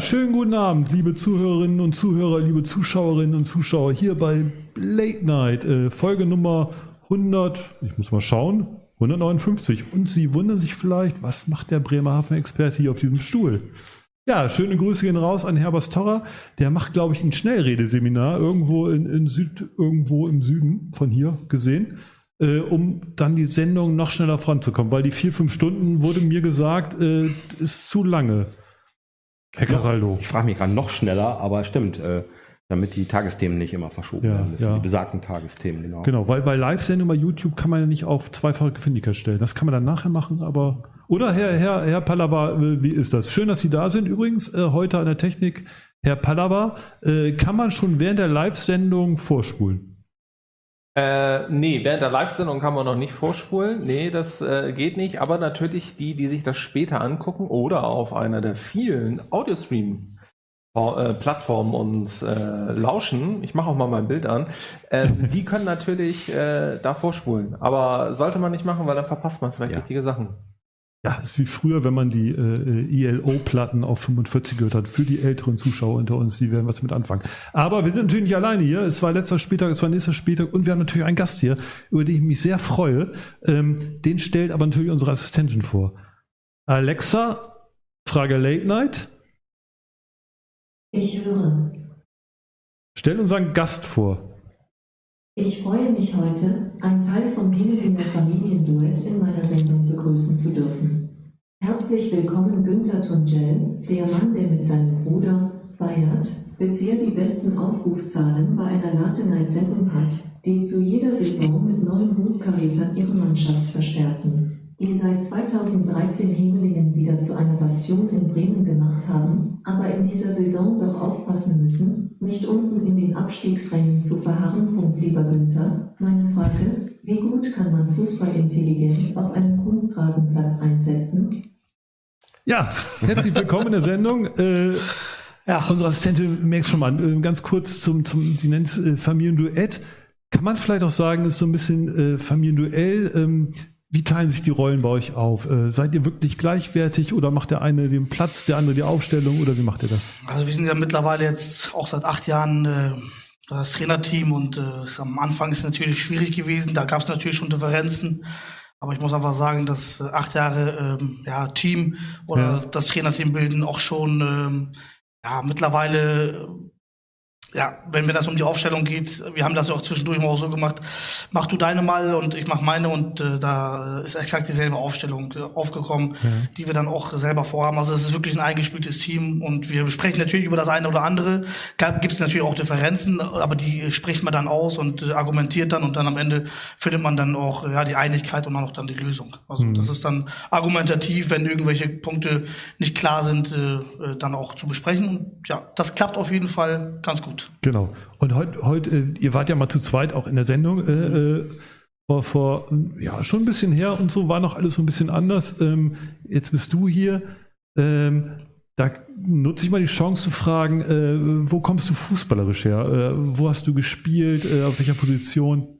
Schönen guten Abend, liebe Zuhörerinnen und Zuhörer, liebe Zuschauerinnen und Zuschauer hier bei Late Night, äh, Folge Nummer 100, ich muss mal schauen, 159. Und Sie wundern sich vielleicht, was macht der Bremerhaven-Experte hier auf diesem Stuhl? Ja, schöne Grüße gehen raus an Herbert Torrer. Der macht, glaube ich, ein Schnellredeseminar irgendwo in, in Süd, irgendwo im Süden von hier gesehen, äh, um dann die Sendung noch schneller voranzukommen, weil die vier, fünf Stunden wurde mir gesagt, äh, ist zu lange. Herr Caraldo. Ich frage mich gerade noch schneller, aber stimmt, äh, damit die Tagesthemen nicht immer verschoben Ja, werden müssen. ja. Die besagten Tagesthemen, genau. Genau, weil bei Live-Sendung bei YouTube kann man ja nicht auf zweifache Geschwindigkeit stellen. Das kann man dann nachher machen, aber. Oder Herr, Herr, Herr Pallava, äh, wie ist das? Schön, dass Sie da sind. Übrigens, äh, heute an der Technik, Herr Pallava, äh, kann man schon während der Live-Sendung vorspulen? Äh, nee, während der Live-Sendung kann man noch nicht vorspulen. Nee, das äh, geht nicht. Aber natürlich die, die sich das später angucken oder auf einer der vielen Audiostream-Plattformen uns äh, lauschen, ich mache auch mal mein Bild an, ähm, die können natürlich äh, da vorspulen. Aber sollte man nicht machen, weil dann verpasst man vielleicht Ja. wichtige Sachen. Ja, das ist wie früher, wenn man die äh, ILO-Platten auf 45 gehört hat. Für die älteren Zuschauer unter uns, die werden was mit anfangen. Aber wir sind natürlich nicht alleine hier. Es war letzter Spieltag, es war nächster Spieltag und wir haben natürlich einen Gast hier, über den ich mich sehr freue. Ähm, den stellt aber natürlich unsere Assistentin vor. Alexa, Frage Late Night. Ich höre. Stell unseren Gast vor. Ich freue mich heute, ein Teil vom Hemelinger Familienduett in meiner Sendung begrüßen zu dürfen. Herzlich willkommen Günther Tungell, der Mann, der mit seinem Bruder feiert, bisher die besten Aufrufzahlen bei einer Late-Night-Sendung hat, die zu jeder Saison mit neuen Hochkarätern ihre Mannschaft verstärken. Die seit 2013 Hemelingen wieder zu einer Bastion in Bremen gemacht haben, aber in dieser Saison doch aufpassen müssen, nicht unten in den Abstiegsrängen zu verharren. Punkt, lieber Günther. Meine Frage, wie gut kann man Fußballintelligenz auf einem Kunstrasenplatz einsetzen? Ja, herzlich willkommen in der Sendung. Äh, ja, unsere Assistentin merkt schon mal, äh, ganz kurz zum, zum sie nennt es äh, Familienduett. Kann man vielleicht auch sagen, ist so ein bisschen äh, Familienduell. Ähm, wie teilen sich die Rollen bei euch auf? Äh, seid ihr wirklich gleichwertig oder macht der eine den Platz, der andere die Aufstellung oder wie macht ihr das? Also wir sind ja mittlerweile jetzt auch seit acht Jahren äh, das Trainerteam und äh, am Anfang ist es natürlich schwierig gewesen. Da gab es natürlich schon Differenzen. Aber ich muss einfach sagen, dass äh, acht Jahre ähm, ja, Team oder Ja. das Trainerteam bilden auch schon ähm, ja, mittlerweile ja, wenn wenn das um die Aufstellung geht, wir haben das ja auch zwischendurch mal auch so gemacht, mach du deine mal und ich mach meine und äh, da ist exakt dieselbe Aufstellung äh, aufgekommen, die wir dann auch selber vorhaben. Also es ist wirklich ein eingespieltes Team und wir sprechen natürlich über das eine oder andere. Gibt es natürlich auch Differenzen, aber die spricht man dann aus und äh, argumentiert dann und dann am Ende findet man dann auch ja, die Einigkeit und dann auch dann die Lösung. Also das ist dann argumentativ, wenn irgendwelche Punkte nicht klar sind, äh, äh, dann auch zu besprechen. Und ja, das klappt auf jeden Fall ganz gut. Genau. Und heute, heute, äh, ihr wart ja mal zu zweit auch in der Sendung. Äh, äh, vor, vor, ja, schon ein bisschen her und so war noch alles so ein bisschen anders. Ähm, jetzt bist du hier. Ähm, da nutze ich mal die Chance zu fragen, äh, wo kommst du fußballerisch her? Äh, wo hast du gespielt? Äh, auf welcher Position?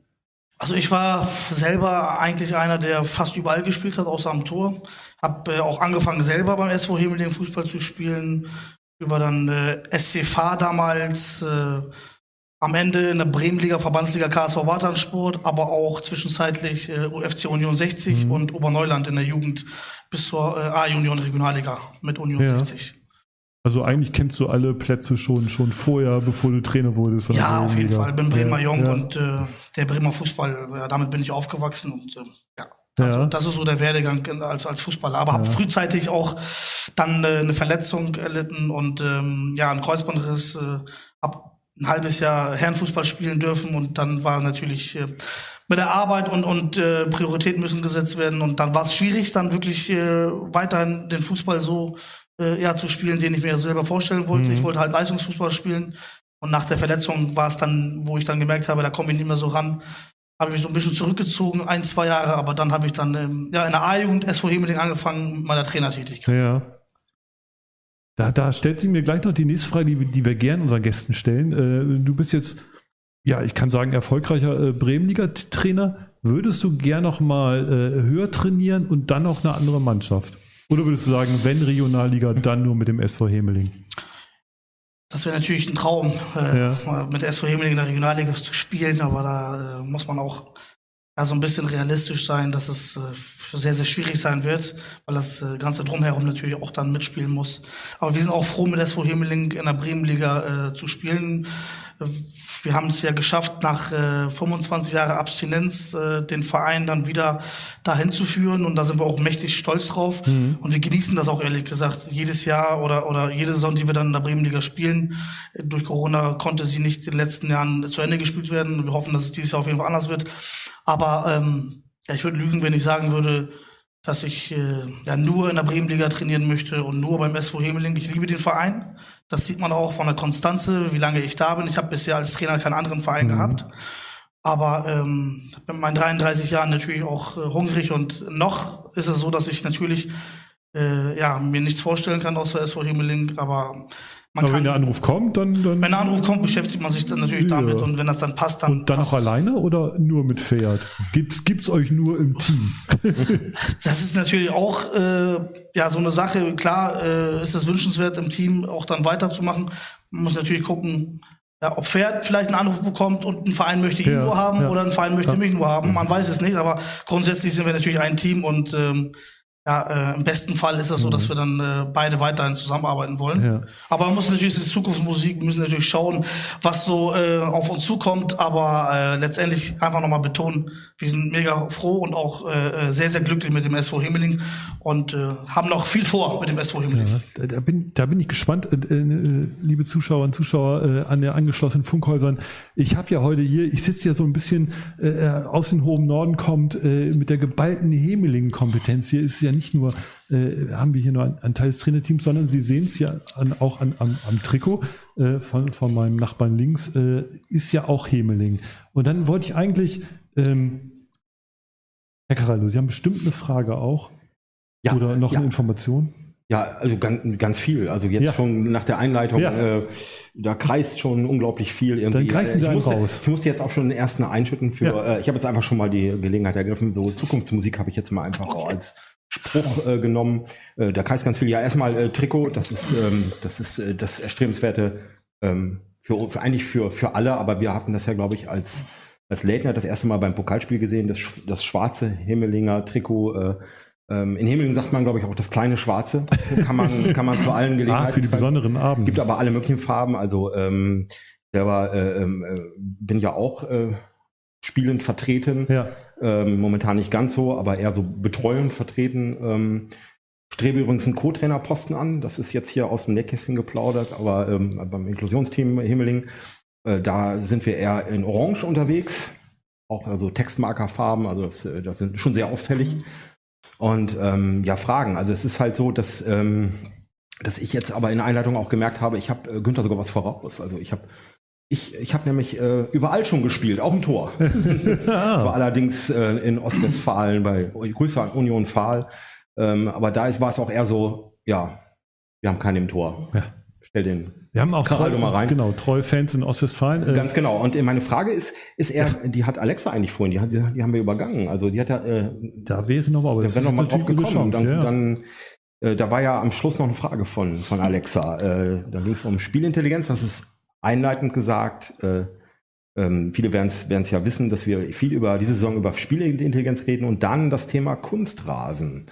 Also ich war selber eigentlich einer, der fast überall gespielt hat, außer am Tor. Hab äh, auch angefangen selber beim SV Hemeling Fußball zu spielen, über dann äh, SCV damals, äh, am Ende in der Bremenliga, Verbandsliga KSV Wartansport, aber auch zwischenzeitlich äh, UFC Union 60 Mhm. und Oberneuland in der Jugend bis zur äh, A-Union Regionalliga mit Union Ja. 60. Also eigentlich kennst du alle Plätze schon, schon vorher, bevor du Trainer wurdest. Ja, auf jeden. Fall. Bin Bremer ja, Jung ja. und äh, der Bremer Fußball, damit bin ich aufgewachsen und äh, ja. Also, Ja. Das ist so der Werdegang als, als Fußballer. Aber habe Ja. frühzeitig auch dann äh, eine Verletzung erlitten und ähm, ja, einen Kreuzbandriss. Äh, hab ein halbes Jahr Herrenfußball spielen dürfen und dann war natürlich äh, mit der Arbeit und, und äh, Prioritäten müssen gesetzt werden und dann war es schwierig, dann wirklich äh, weiterhin den Fußball so äh, ja, zu spielen, den ich mir selber vorstellen wollte. Mhm. Ich wollte halt Leistungsfußball spielen und nach der Verletzung war es dann, wo ich dann gemerkt habe, da komme ich nicht mehr so ran, habe ich mich so ein bisschen zurückgezogen, ein, zwei Jahre, aber dann habe ich dann ähm, ja, in der A-Jugend SV Hemeling angefangen mit meiner Trainertätigkeit. Ja. Da, da stellt sich mir gleich noch die nächste Frage, die, die wir gern unseren Gästen stellen. Äh, du bist jetzt, ja, ich kann sagen, erfolgreicher äh, Bremenliga-Trainer. Würdest du gern noch mal äh, höher trainieren und dann noch eine andere Mannschaft? Oder würdest du sagen, wenn Regionalliga, dann nur mit dem SV Hemeling? Das wäre natürlich ein Traum, äh, ja. mit der SV Hemeling in der Regionalliga zu spielen, aber da äh, muss man auch ja, so ein bisschen realistisch sein, dass es äh, sehr, sehr schwierig sein wird, weil das äh, Ganze drumherum natürlich auch dann mitspielen muss. Aber wir sind auch froh, mit SV Hemeling in der Bremenliga äh, zu spielen. Wir haben es ja geschafft, nach äh, 25 Jahren Abstinenz äh, den Verein dann wieder dahin zu führen und da sind wir auch mächtig stolz drauf mhm. und wir genießen das auch ehrlich gesagt jedes Jahr oder oder jede Saison, die wir dann in der Bremenliga spielen. Durch Corona konnte sie nicht in den letzten Jahren zu Ende gespielt werden. Wir hoffen, dass es dieses Jahr auf jeden Fall anders wird. Aber ähm, ja, ich würde lügen, wenn ich sagen würde, dass ich äh, ja nur in der Bremenliga trainieren möchte und nur beim SV Hemeling. Ich liebe den Verein. Das sieht man auch von der Konstanze, wie lange ich da bin. Ich habe bisher als Trainer keinen anderen Verein mhm. gehabt. Aber ähm, mit meinen 33 Jahren natürlich auch äh, hungrig und noch ist es so, dass ich natürlich äh, ja, mir nichts vorstellen kann außer SV Hemeling, aber man Aber wenn der Anruf kommt, dann, dann. Wenn der Anruf kommt, beschäftigt man sich dann natürlich ja. damit und wenn das dann passt, dann. Und dann auch alleine oder nur mit Pferd? Gibt's, gibt's euch nur im Team? das ist natürlich auch äh, ja so eine Sache. Klar äh, ist es wünschenswert, im Team auch dann weiterzumachen. Man muss natürlich gucken, ja, ob Pferd vielleicht einen Anruf bekommt und ein Verein möchte ihn ja, nur haben oder ein Verein möchte mich nur haben. Man weiß es nicht, aber grundsätzlich sind wir natürlich ein Team und ähm, ja, äh, im besten Fall ist es so, dass mhm. wir dann äh, beide weiterhin zusammenarbeiten wollen. Ja. Aber man muss natürlich, ist Zukunftsmusik, wir müssen natürlich schauen, was so äh, auf uns zukommt. Aber äh, letztendlich einfach nochmal betonen, wir sind mega froh und auch äh, äh sehr, sehr glücklich mit dem SV Himmeling und äh, haben noch viel vor mit dem SV Himmeling. Ja, da, bin, da bin ich gespannt, äh, äh, liebe Zuschauer und Zuschauer äh, an der angeschlossenen Funkhäusern. Ich habe ja heute hier, ich sitze ja so ein bisschen äh, aus dem hohen Norden kommt, äh, mit der geballten Hemeling-Kompetenz. Hier ist ja nicht nur, äh, haben wir hier nur einen, einen Teil des Trainerteams, sondern Sie sehen es ja an, auch an, am, am Trikot äh, von, von meinem Nachbarn links, äh, ist ja auch Hemeling. Und dann wollte ich eigentlich, ähm, Herr Carallo, Sie haben bestimmt eine Frage auch. Ja, Oder noch ja. eine Information? Ja, also ganz, ganz viel. Also jetzt ja. schon nach der Einleitung, ja. äh, da kreist schon unglaublich viel irgendwie. Dann greifen Sie ich, musste, raus. ich musste jetzt auch schon den ersten einschütten für, ja. äh, ich habe jetzt einfach schon mal die Gelegenheit ergriffen, so Zukunftsmusik habe ich jetzt mal einfach okay. auch als Spruch äh, genommen. Äh, da kreist ganz viel. Ja, erstmal äh, Trikot, das ist, ähm, das ist äh, das Erstrebenswerte ähm, für, für eigentlich für, für alle, aber wir hatten das ja, glaube ich, als als Leitner das erste Mal beim Pokalspiel gesehen, das, das schwarze Himmelinger Trikot äh, ähm, in Himmeln sagt man, glaube ich, auch das kleine Schwarze. Kann man, kann man zu allen Gelegenheiten. Ah, für die besonderen Abende. Gibt aber alle möglichen Farben. Also ähm, selber äh, ähm, äh, bin ja auch spielend vertreten. Ja. Ähm, momentan nicht ganz so, aber eher so betreuend vertreten. Ähm, strebe übrigens einen Co-Trainer-Posten an. Das ist jetzt hier aus dem Nähkästchen geplaudert, aber ähm, beim Inklusionsteam Himmeling, äh, da sind wir eher in Orange unterwegs. Auch also Textmarkerfarben, also das, äh, das sind schon sehr auffällig. Und ähm, ja, Fragen. Also es ist halt so, dass, ähm, dass ich jetzt aber in der Einleitung auch gemerkt habe, ich habe äh, Günther sogar was voraus. Also ich habe ich, ich habe nämlich äh, überall schon gespielt, auch im Tor. das war allerdings äh, in Ostwestfalen bei Grüße an Union Fahl. Ähm, aber da ist, war es auch eher so, ja, wir haben keinen im Tor. Ja. Stell den wir haben auch treu, mal rein. Genau, treue Fans in Ostwestfalen. Äh, Ganz genau. Und meine Frage ist, ist er, ja. die hat Alexa eigentlich vorhin, die, hat, die haben wir übergangen. Also die hat ja. Äh, da wäre noch mal, aber da wäre noch mal drauf gekommen. Chance, dann, ja. dann äh, da war ja am Schluss noch eine Frage von, von Alexa. Äh, da ging es um Spielintelligenz. Das ist einleitend gesagt. Äh, ähm, viele werden es ja wissen, dass wir viel über diese Saison über Spielintelligenz reden und dann das Thema Kunstrasen.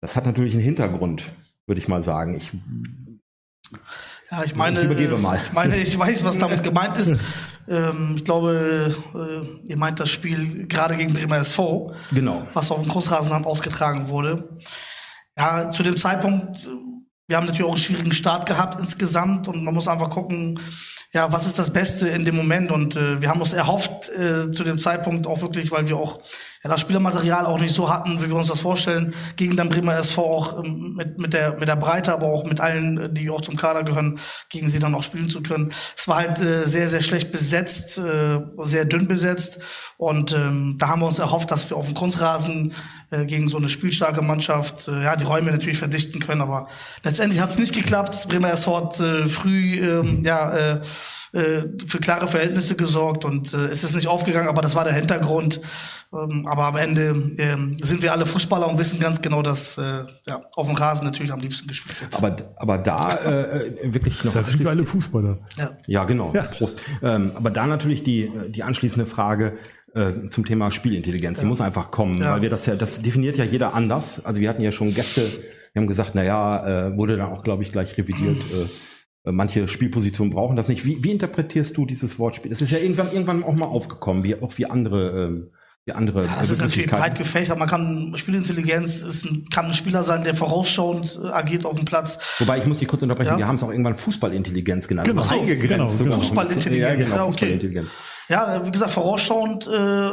Das hat natürlich einen Hintergrund, würde ich mal sagen. Ich ja, ich meine, ich übergebe mal. Ich meine, ich weiß, was damit gemeint ist. Ähm, ich glaube, äh, ihr meint das Spiel gerade gegen Bremer SV. Genau. Was auf dem Kunstrasenland ausgetragen wurde. Ja, zu dem Zeitpunkt, wir haben natürlich auch einen schwierigen Start gehabt insgesamt und man muss einfach gucken, ja, was ist das Beste in dem Moment? Und äh, wir haben uns erhofft äh, zu dem Zeitpunkt auch wirklich, weil wir auch ja, das Spielermaterial auch nicht so hatten, wie wir uns das vorstellen, gegen dann Bremer SV auch ähm, mit, mit, der, mit der Breite, aber auch mit allen, die auch zum Kader gehören, gegen sie dann auch spielen zu können. Es war halt äh, sehr, sehr schlecht besetzt, äh, sehr dünn besetzt. Und ähm, da haben wir uns erhofft, dass wir auf dem Kunstrasen äh, gegen so eine spielstarke Mannschaft äh, ja die Räume natürlich verdichten können. Aber letztendlich hat es nicht geklappt. Bremer SV hat äh, früh ähm, ja, äh, äh, für klare Verhältnisse gesorgt und äh, es ist nicht aufgegangen, aber das war der Hintergrund. Ähm, aber am Ende äh, sind wir alle Fußballer und wissen ganz genau, dass äh, ja, auf dem Rasen natürlich am liebsten gespielt wird. Aber, aber da äh, wirklich noch. Das sind wir alle Fußballer. Ja, ja genau. Ja. Prost. Ähm, aber da natürlich die, die anschließende Frage, äh, zum Thema Spielintelligenz. Die muss einfach kommen, ja. weil wir das ja, das definiert ja jeder anders. Also wir hatten ja schon Gäste, wir haben gesagt, na ja, äh, wurde dann auch, glaube ich, gleich revidiert. Äh, äh, manche Spielpositionen brauchen das nicht. Wie, wie interpretierst du dieses Wortspiel? Das ist ja irgendwann, irgendwann auch mal aufgekommen, wie auch wie andere. Ähm, die andere ja, das ist natürlich breit gefächert. Man kann Spielintelligenz ist ein, kann ein Spieler sein, der vorausschauend äh, agiert auf dem Platz. Wobei ich muss dich kurz unterbrechen. Ja? Wir haben es auch irgendwann Fußballintelligenz genannt. Genau, eingegrenzt. Genau, genau. Fußballintelligenz. Ja, genau, ja, okay. Fußballintelligenz ja, wie gesagt, vorausschauend, äh,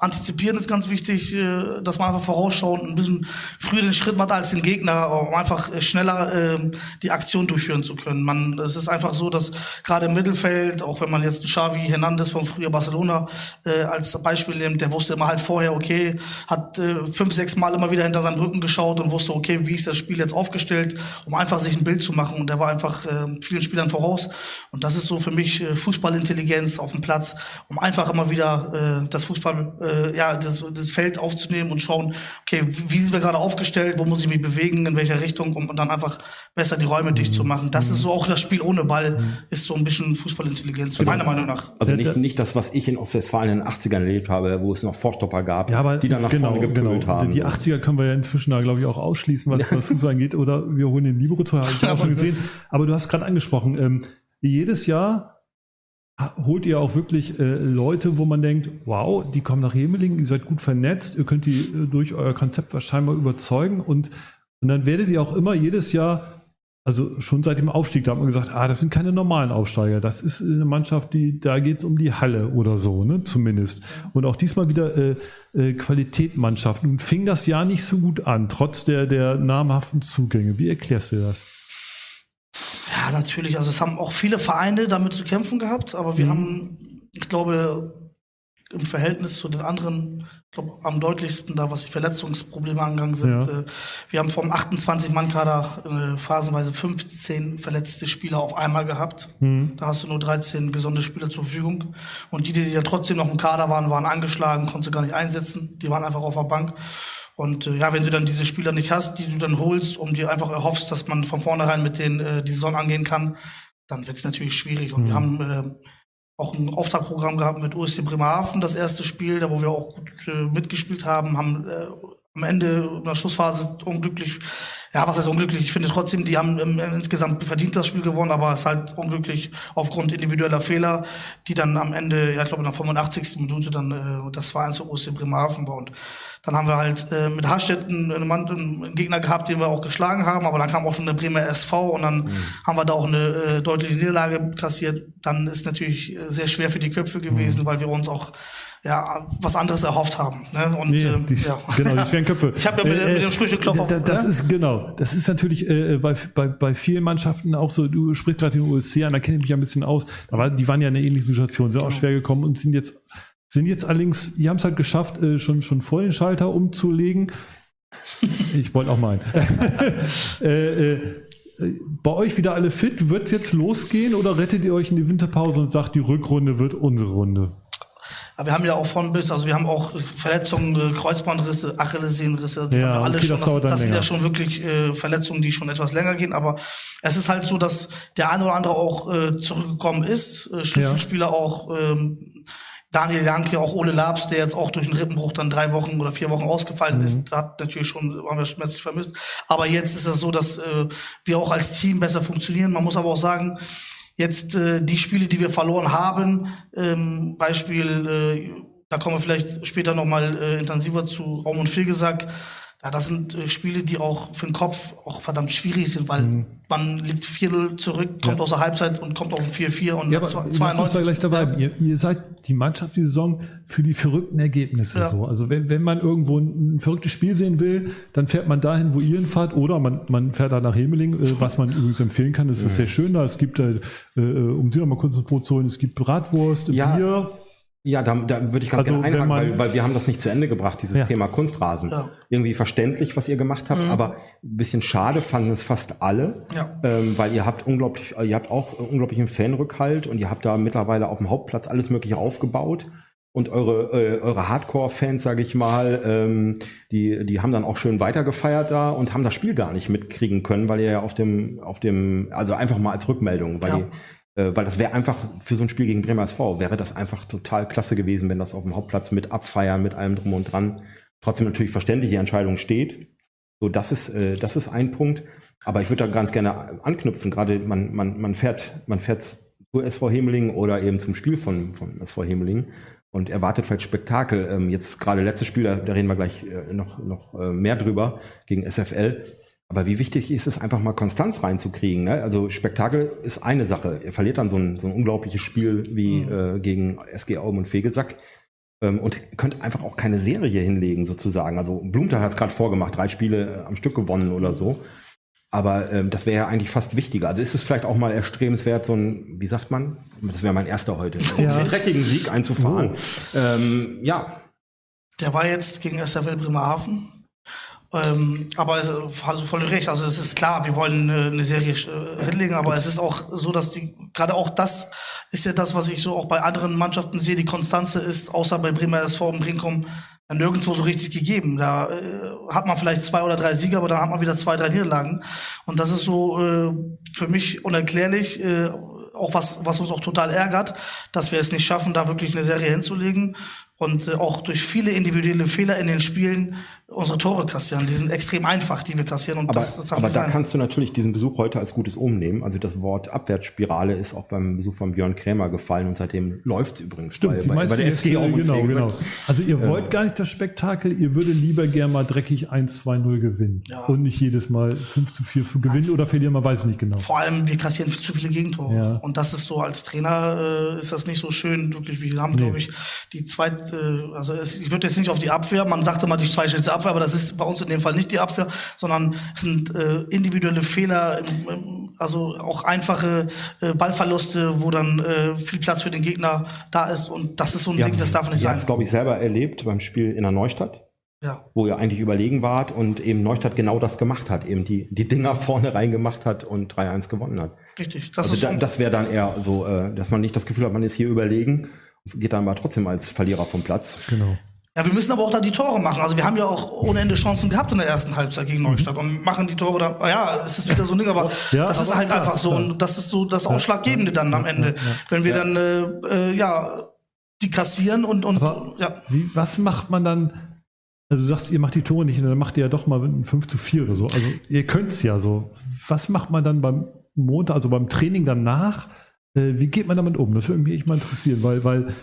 antizipieren ist ganz wichtig, äh, dass man einfach vorausschauend ein bisschen früher den Schritt macht als den Gegner, um einfach schneller äh, die Aktion durchführen zu können. Man, es ist einfach so, dass gerade im Mittelfeld, auch wenn man jetzt Xavi Hernandez von früher Barcelona äh, als Beispiel nimmt, der wusste immer halt vorher, okay, hat äh, fünf, sechs Mal immer wieder hinter seinen Rücken geschaut und wusste, okay, wie ist das Spiel jetzt aufgestellt, um einfach sich ein Bild zu machen. Und der war einfach äh, vielen Spielern voraus. Und das ist so für mich äh, Fußballintelligenz auf dem Platz Platz, um einfach immer wieder äh, das Fußball, äh, ja, das, das Feld aufzunehmen und schauen, okay, wie sind wir gerade aufgestellt, wo muss ich mich bewegen, in welcher Richtung, um dann einfach besser die Räume dicht zu machen. Das ist so auch das Spiel ohne Ball, ist so ein bisschen Fußballintelligenz, also, meiner Meinung nach. Also nicht, nicht das, was ich in Ostwestfalen in den 80ern erlebt habe, wo es noch Vorstopper gab, ja, aber die dann nach genau, vorne gepölt genau. haben. Die 80er können wir ja inzwischen da, glaube ich, auch ausschließen, was, was Fußball angeht. Oder wir holen den Libero, habe ich auch schon gesehen. Aber du hast gerade angesprochen, ähm, jedes Jahr holt ihr auch wirklich äh, Leute, wo man denkt, wow, die kommen nach Hemeling, ihr seid gut vernetzt, ihr könnt die äh, durch euer Konzept wahrscheinlich überzeugen und, und dann werdet ihr auch immer jedes Jahr, also schon seit dem Aufstieg, da hat man gesagt, ah, das sind keine normalen Aufsteiger, das ist eine Mannschaft, die, da geht es um die Halle oder so, ne, zumindest. Und auch diesmal wieder äh, äh, Qualitätmannschaften. Und fing das Jahr nicht so gut an, trotz der, der namhaften Zugänge. Wie erklärst du das? Ja, natürlich. Also es haben auch viele Vereine damit zu kämpfen gehabt, aber wir mhm. haben, ich glaube, im Verhältnis zu den anderen, ich glaube, am deutlichsten da, was die Verletzungsprobleme angegangen sind. Ja. Äh, wir haben vom 28-Mann-Kader äh, phasenweise 15 verletzte Spieler auf einmal gehabt. Mhm. Da hast du nur 13 gesunde Spieler zur Verfügung. Und die, die ja trotzdem noch im Kader waren, waren angeschlagen, konntest du gar nicht einsetzen. Die waren einfach auf der Bank. Und äh, ja, wenn du dann diese Spieler nicht hast, die du dann holst, um dir einfach erhoffst, dass man von vornherein mit denen äh, die Saison angehen kann, dann wird es natürlich schwierig. Und mhm. wir haben äh, auch ein Auftragprogramm gehabt mit USC Bremerhaven, das erste Spiel, da wo wir auch gut äh, mitgespielt haben, haben äh, am Ende in der Schlussphase unglücklich, ja, was heißt unglücklich? Ich finde trotzdem, die haben ähm, insgesamt verdient das Spiel gewonnen, aber es ist halt unglücklich aufgrund individueller Fehler, die dann am Ende, ja, ich glaube in der 85. Minute dann äh, das 2-1 für OSC Bremerhaven war. Und dann haben wir halt äh, mit Harstetten einen, Mann, einen Gegner gehabt, den wir auch geschlagen haben, aber dann kam auch schon der Bremer SV und dann mhm. haben wir da auch eine äh, deutliche Niederlage kassiert. Dann ist natürlich äh, sehr schwer für die Köpfe gewesen, mhm. weil wir uns auch ja, was anderes erhofft haben. Ne? Und, nee, ähm, die, ja. Genau, die schweren Köpfe. Ich habe ja mit, äh, mit dem Sprücheklopfer. Da, das ne? ist genau. Das ist natürlich äh, bei, bei, bei vielen Mannschaften auch so. Du sprichst gerade den USC an, da kenne ich mich ja ein bisschen aus. Aber die waren ja in einer ähnlichen Situation, sind genau. auch schwer gekommen und sind jetzt sind jetzt allerdings, die haben es halt geschafft, äh, schon schon vor den Schalter umzulegen. Ich wollte auch mal. äh, äh, bei euch wieder alle fit? Wird es jetzt losgehen oder rettet ihr euch in die Winterpause und sagt, die Rückrunde wird unsere Runde? Aber wir haben ja auch von bis, also wir haben auch Verletzungen, äh, Kreuzbandrisse, Achillessehnenrisse, die ja, haben wir alle okay, schon. Das, das, das sind ja schon wirklich äh, Verletzungen, die schon etwas länger gehen. Aber es ist halt so, dass der eine oder andere auch äh, zurückgekommen ist. Äh, Schlüsselspieler ja. auch ähm, Daniel Janke, auch Ole Labs, der jetzt auch durch einen Rippenbruch dann drei Wochen oder vier Wochen ausgefallen mhm. ist, hat natürlich schon, haben wir schmerzlich vermisst. Aber jetzt ist es so, dass äh, wir auch als Team besser funktionieren. Man muss aber auch sagen, Jetzt äh, die Spiele, die wir verloren haben, ähm, Beispiel, äh, da kommen wir vielleicht später nochmal äh, intensiver zu Raum und Fehlgesagt. Ja, das sind äh, Spiele, die auch für den Kopf auch verdammt schwierig sind, weil mhm. man liegt 4 zurück, kommt ja. aus der Halbzeit und kommt auf ein 4-4 und ja, 92. Gleich dabei. Ja. Ihr, ihr, seid die Mannschaft die Saison für die verrückten Ergebnisse ja. so. Also wenn, wenn man irgendwo ein, ein, verrücktes Spiel sehen will, dann fährt man dahin, wo ihr hinfahrt, oder man, man fährt da nach Hemeling, äh, was man übrigens empfehlen kann. Das ist sehr schön da. Es gibt, äh, äh um Sie noch mal kurz ins Brot zu holen, es gibt Bratwurst, Bier, Ja, da, da würde ich ganz also, gerne einhaken, weil, weil wir haben das nicht zu Ende gebracht, dieses ja. Thema Kunstrasen. Ja. Irgendwie verständlich, was ihr gemacht habt, mhm. aber ein bisschen schade fanden es fast alle, ja. ähm, weil ihr habt unglaublich, ihr habt auch unglaublichen Fanrückhalt und ihr habt da mittlerweile auf dem Hauptplatz alles Mögliche aufgebaut. Und eure, äh, eure Hardcore-Fans, sage ich mal, ähm, die, die haben dann auch schön weitergefeiert da und haben das Spiel gar nicht mitkriegen können, weil ihr ja auf dem, auf dem, also einfach mal als Rückmeldung, weil ja. die, weil das wäre einfach für so ein Spiel gegen Bremer SV, wäre das einfach total klasse gewesen, wenn das auf dem Hauptplatz mit abfeiern, mit allem drum und dran. Trotzdem natürlich verständlich, die Entscheidung steht. So, das ist, äh, das ist ein Punkt. Aber ich würde da ganz gerne anknüpfen. Gerade man, man, man fährt, man fährt zu SV Hemeling oder eben zum Spiel von, von SV Hemeling und erwartet vielleicht Spektakel. Ähm, jetzt gerade letztes Spiel, da, da reden wir gleich äh, noch, noch äh, mehr drüber, gegen SFL. Aber wie wichtig ist es, einfach mal Konstanz reinzukriegen? Ne? Also Spektakel ist eine Sache. Ihr verliert dann so ein, so ein unglaubliches Spiel wie mhm. äh, gegen SG Aum und Fegelsack ähm, und könnt einfach auch keine Serie hinlegen sozusagen. Also Blumter hat es gerade vorgemacht, drei Spiele äh, am Stück gewonnen oder so. Aber ähm, das wäre ja eigentlich fast wichtiger. Also ist es vielleicht auch mal erstrebenswert, so ein, wie sagt man? Das wäre mein erster heute, ja. einen dreckigen Sieg einzufahren. Oh. Ähm, ja. Der war jetzt gegen SFL Bremerhaven ähm, aber also voll recht. Also es ist klar, wir wollen äh, eine Serie äh, hinlegen, aber es ist auch so, dass die gerade auch das ist ja das, was ich so auch bei anderen Mannschaften sehe. Die Konstanze ist außer bei Bremer SV und Brinkum nirgendwo so richtig gegeben. Da äh, hat man vielleicht zwei oder drei Siege, aber dann hat man wieder zwei, drei Niederlagen. Und das ist so äh, für mich unerklärlich. Äh, auch was, was uns auch total ärgert, dass wir es nicht schaffen, da wirklich eine Serie hinzulegen und äh, auch durch viele individuelle Fehler in den Spielen unsere Tore kassieren. Die sind extrem einfach, die wir kassieren. Und aber das, das aber da sein. kannst du natürlich diesen Besuch heute als gutes Omen nehmen. Also das Wort Abwärtsspirale ist auch beim Besuch von Björn Krämer gefallen und seitdem läuft es übrigens. Stimmt, bei, die bei, bei der SG auch genau, genau. Also ihr ja. wollt gar nicht das Spektakel, ihr würdet lieber gerne mal dreckig 1-2-0 gewinnen. Ja. Und nicht jedes Mal 5 zu 4 für gewinnen oder verlieren, man weiß nicht genau. Vor allem, wir kassieren zu viele Gegentore. Ja. Und das ist so, als Trainer äh, ist das nicht so schön, wirklich. Wir haben, nee. glaube ich, die zweite, also es, ich würde jetzt nicht auf die Abwehr, man sagte mal die zweistellige Abwehr, aber das ist bei uns in dem Fall nicht die Abwehr, sondern es sind äh, individuelle Fehler, also auch einfache äh, Ballverluste, wo dann äh, viel Platz für den Gegner da ist. Und das ist so ein ja, Ding, das darf nicht sein. Ich habe es, glaube ich, selber erlebt beim Spiel in der Neustadt. Ja. Wo ihr eigentlich überlegen wart und eben Neustadt genau das gemacht hat, eben die, die Dinger vorne reingemacht hat und 3-1 gewonnen hat. Richtig. Das, also da, das wäre dann eher so, äh, dass man nicht das Gefühl hat, man ist hier überlegen, geht dann aber trotzdem als Verlierer vom Platz. Genau. Ja, wir müssen aber auch da die Tore machen. Also wir haben ja auch ohne Ende Chancen gehabt in der ersten Halbzeit gegen Neustadt und machen die Tore dann, ja, es ist wieder so ein Ding, aber ja, das aber ist halt klar, einfach so klar. und das ist so das Ausschlaggebende dann am Ende. Wenn wir dann, äh, äh, ja, die kassieren und, und aber ja. Wie, was macht man dann, also du sagst, ihr macht die Tore nicht, dann macht ihr ja doch mal 5 zu 4 oder so. Also ihr könnt's ja so. Was macht man dann beim Montag, also beim Training danach? Äh, wie geht man damit um? Das würde mich echt mal interessieren, weil, weil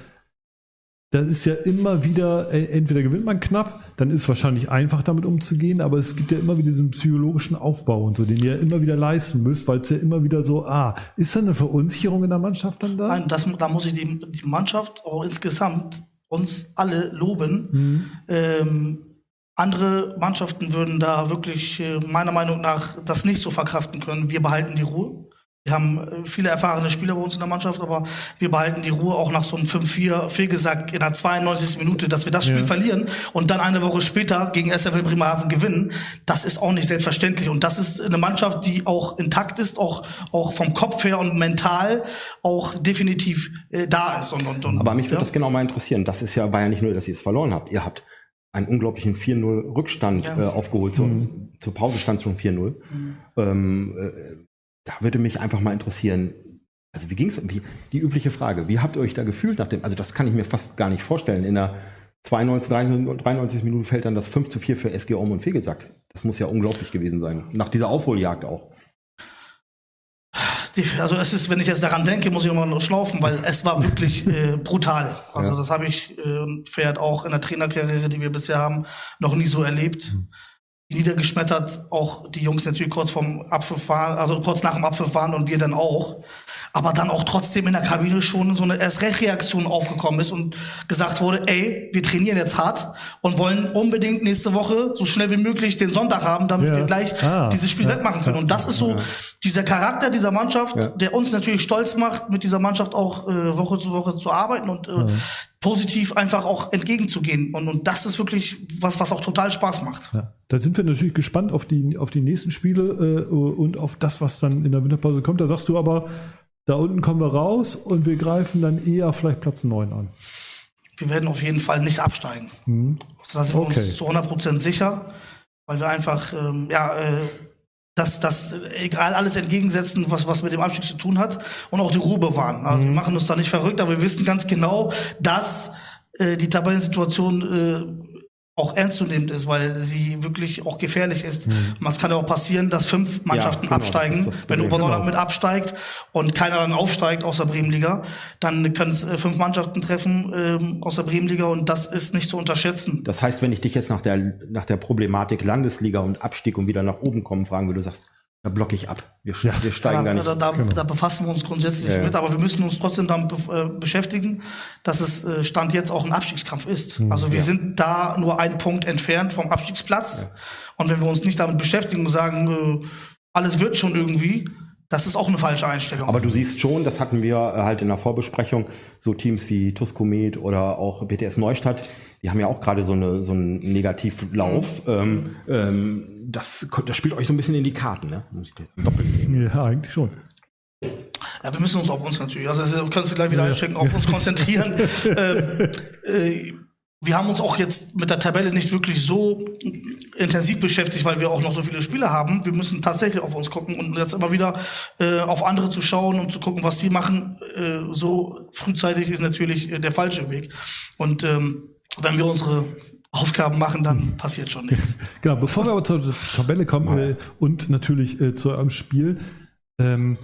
das ist ja immer wieder, äh, entweder gewinnt man knapp, dann ist es wahrscheinlich einfach damit umzugehen, aber es gibt ja immer wieder diesen psychologischen Aufbau und so, den ihr immer wieder leisten müsst, weil es ja immer wieder so, ah, ist da eine Verunsicherung in der Mannschaft dann da? Nein, das, da muss ich die, die Mannschaft auch insgesamt uns alle loben. Mhm. Ähm, andere Mannschaften würden da wirklich äh, meiner Meinung nach das nicht so verkraften können. Wir behalten die Ruhe. Wir haben äh, viele erfahrene Spieler bei uns in der Mannschaft, aber wir behalten die Ruhe auch nach so einem 5-4 Fehlgesagt in der 92. Minute, dass wir das Spiel ja. verlieren und dann eine Woche später gegen SFL Bremerhaven gewinnen. Das ist auch nicht selbstverständlich. Und das ist eine Mannschaft, die auch intakt ist, auch, auch vom Kopf her und mental auch definitiv äh, da ist. Und, und, und, aber mich würde ja? das genau mal interessieren. Das ist ja, war ja nicht nur, dass ihr es verloren habt. Ihr habt einen unglaublichen 4-0 Rückstand ja. äh, aufgeholt. Zur, mhm. zur Pause stand schon 4-0. Mhm. Ähm, äh, da würde mich einfach mal interessieren, also wie ging es, die übliche Frage, wie habt ihr euch da gefühlt nach dem, also das kann ich mir fast gar nicht vorstellen, in der 92, 93, 93 Minuten fällt dann das 5 zu 4 für SG Ohm und Fegelsack. Das muss ja unglaublich gewesen sein, nach dieser Aufholjagd auch. Also es ist, wenn ich jetzt daran denke, muss ich immer noch schlaufen, weil es war wirklich äh, brutal. Also ja. das habe ich äh, Pferd auch in der Trainerkarriere, die wir bisher haben, noch nie so erlebt. Mhm niedergeschmettert, auch die Jungs natürlich kurz vorm Abpfiff waren, also kurz nach dem Abpfiff waren und wir dann auch. Aber dann auch trotzdem in der Kabine schon so eine Erst-Recht-Reaktion aufgekommen ist und gesagt wurde, ey, wir trainieren jetzt hart und wollen unbedingt nächste Woche so schnell wie möglich den Sonntag haben, damit ja. wir gleich ah. dieses Spiel ja. wegmachen können. Und das ist so dieser Charakter dieser Mannschaft, ja. der uns natürlich stolz macht, mit dieser Mannschaft auch äh, Woche zu Woche zu arbeiten und äh, positiv einfach auch entgegenzugehen. Und, und das ist wirklich was, was auch total Spaß macht. Ja. Da sind wir natürlich gespannt auf die, auf die nächsten Spiele äh, und auf das, was dann in der Winterpause kommt. Da sagst du aber, da unten kommen wir raus und wir greifen dann eher vielleicht Platz 9 an. Wir werden auf jeden Fall nicht absteigen. Mhm. Da sind wir okay. uns zu 100% sicher, weil wir einfach, ähm, ja, äh, das, das egal alles entgegensetzen, was, was mit dem Abstieg zu tun hat und auch die Ruhe bewahren. Also mhm. wir machen uns da nicht verrückt, aber wir wissen ganz genau, dass äh, die Tabellensituation äh, auch ernstzunehmend ist, weil sie wirklich auch gefährlich ist. Mhm. Es kann ja auch passieren, dass fünf Mannschaften ja, genau, absteigen. Wenn Oberneuland genau. mit absteigt und keiner dann aufsteigt aus der Bremenliga, dann können es äh, fünf Mannschaften treffen ähm, aus der Bremenliga und das ist nicht zu unterschätzen. Das heißt, wenn ich dich jetzt nach der, nach der Problematik Landesliga und Abstieg und wieder nach oben kommen fragen würde, du sagst, da blocke ich ab. Wir, ja. wir steigen da, gar nicht. Da, da, genau. da, befassen wir uns grundsätzlich ja, mit, aber wir müssen uns trotzdem damit äh, beschäftigen, dass es äh, Stand jetzt auch ein Abstiegskampf ist. Mhm, also wir ja. sind da nur einen Punkt entfernt vom Abstiegsplatz. Und wenn wir uns nicht damit beschäftigen und sagen, äh, alles wird schon irgendwie, das ist auch eine falsche Einstellung. Aber du siehst schon, das hatten wir halt in der Vorbesprechung, so Teams wie Tuskomet oder auch BTS Neustadt, die haben ja auch gerade so, eine, so einen Negativlauf. Mhm. Ähm, ähm, das, das spielt euch so ein bisschen in die Karten, ne? Muss ich doppelt nehmen. Ja, eigentlich schon. Ja, wir müssen uns auf uns natürlich, also, also kannst du gleich wieder ja. einstecken, auf uns konzentrieren. ähm, äh, wir haben uns auch jetzt mit der Tabelle nicht wirklich so intensiv beschäftigt, weil wir auch noch so viele Spiele haben. Wir müssen tatsächlich auf uns gucken und jetzt immer wieder äh, auf andere zu schauen und zu gucken, was die machen. Äh, so frühzeitig ist natürlich äh, der falsche Weg. Und ähm, wenn wir unsere Aufgaben machen, dann passiert schon nichts. genau, bevor wir aber zur Tabelle kommen äh, und natürlich äh, zu eurem Spiel, ähm,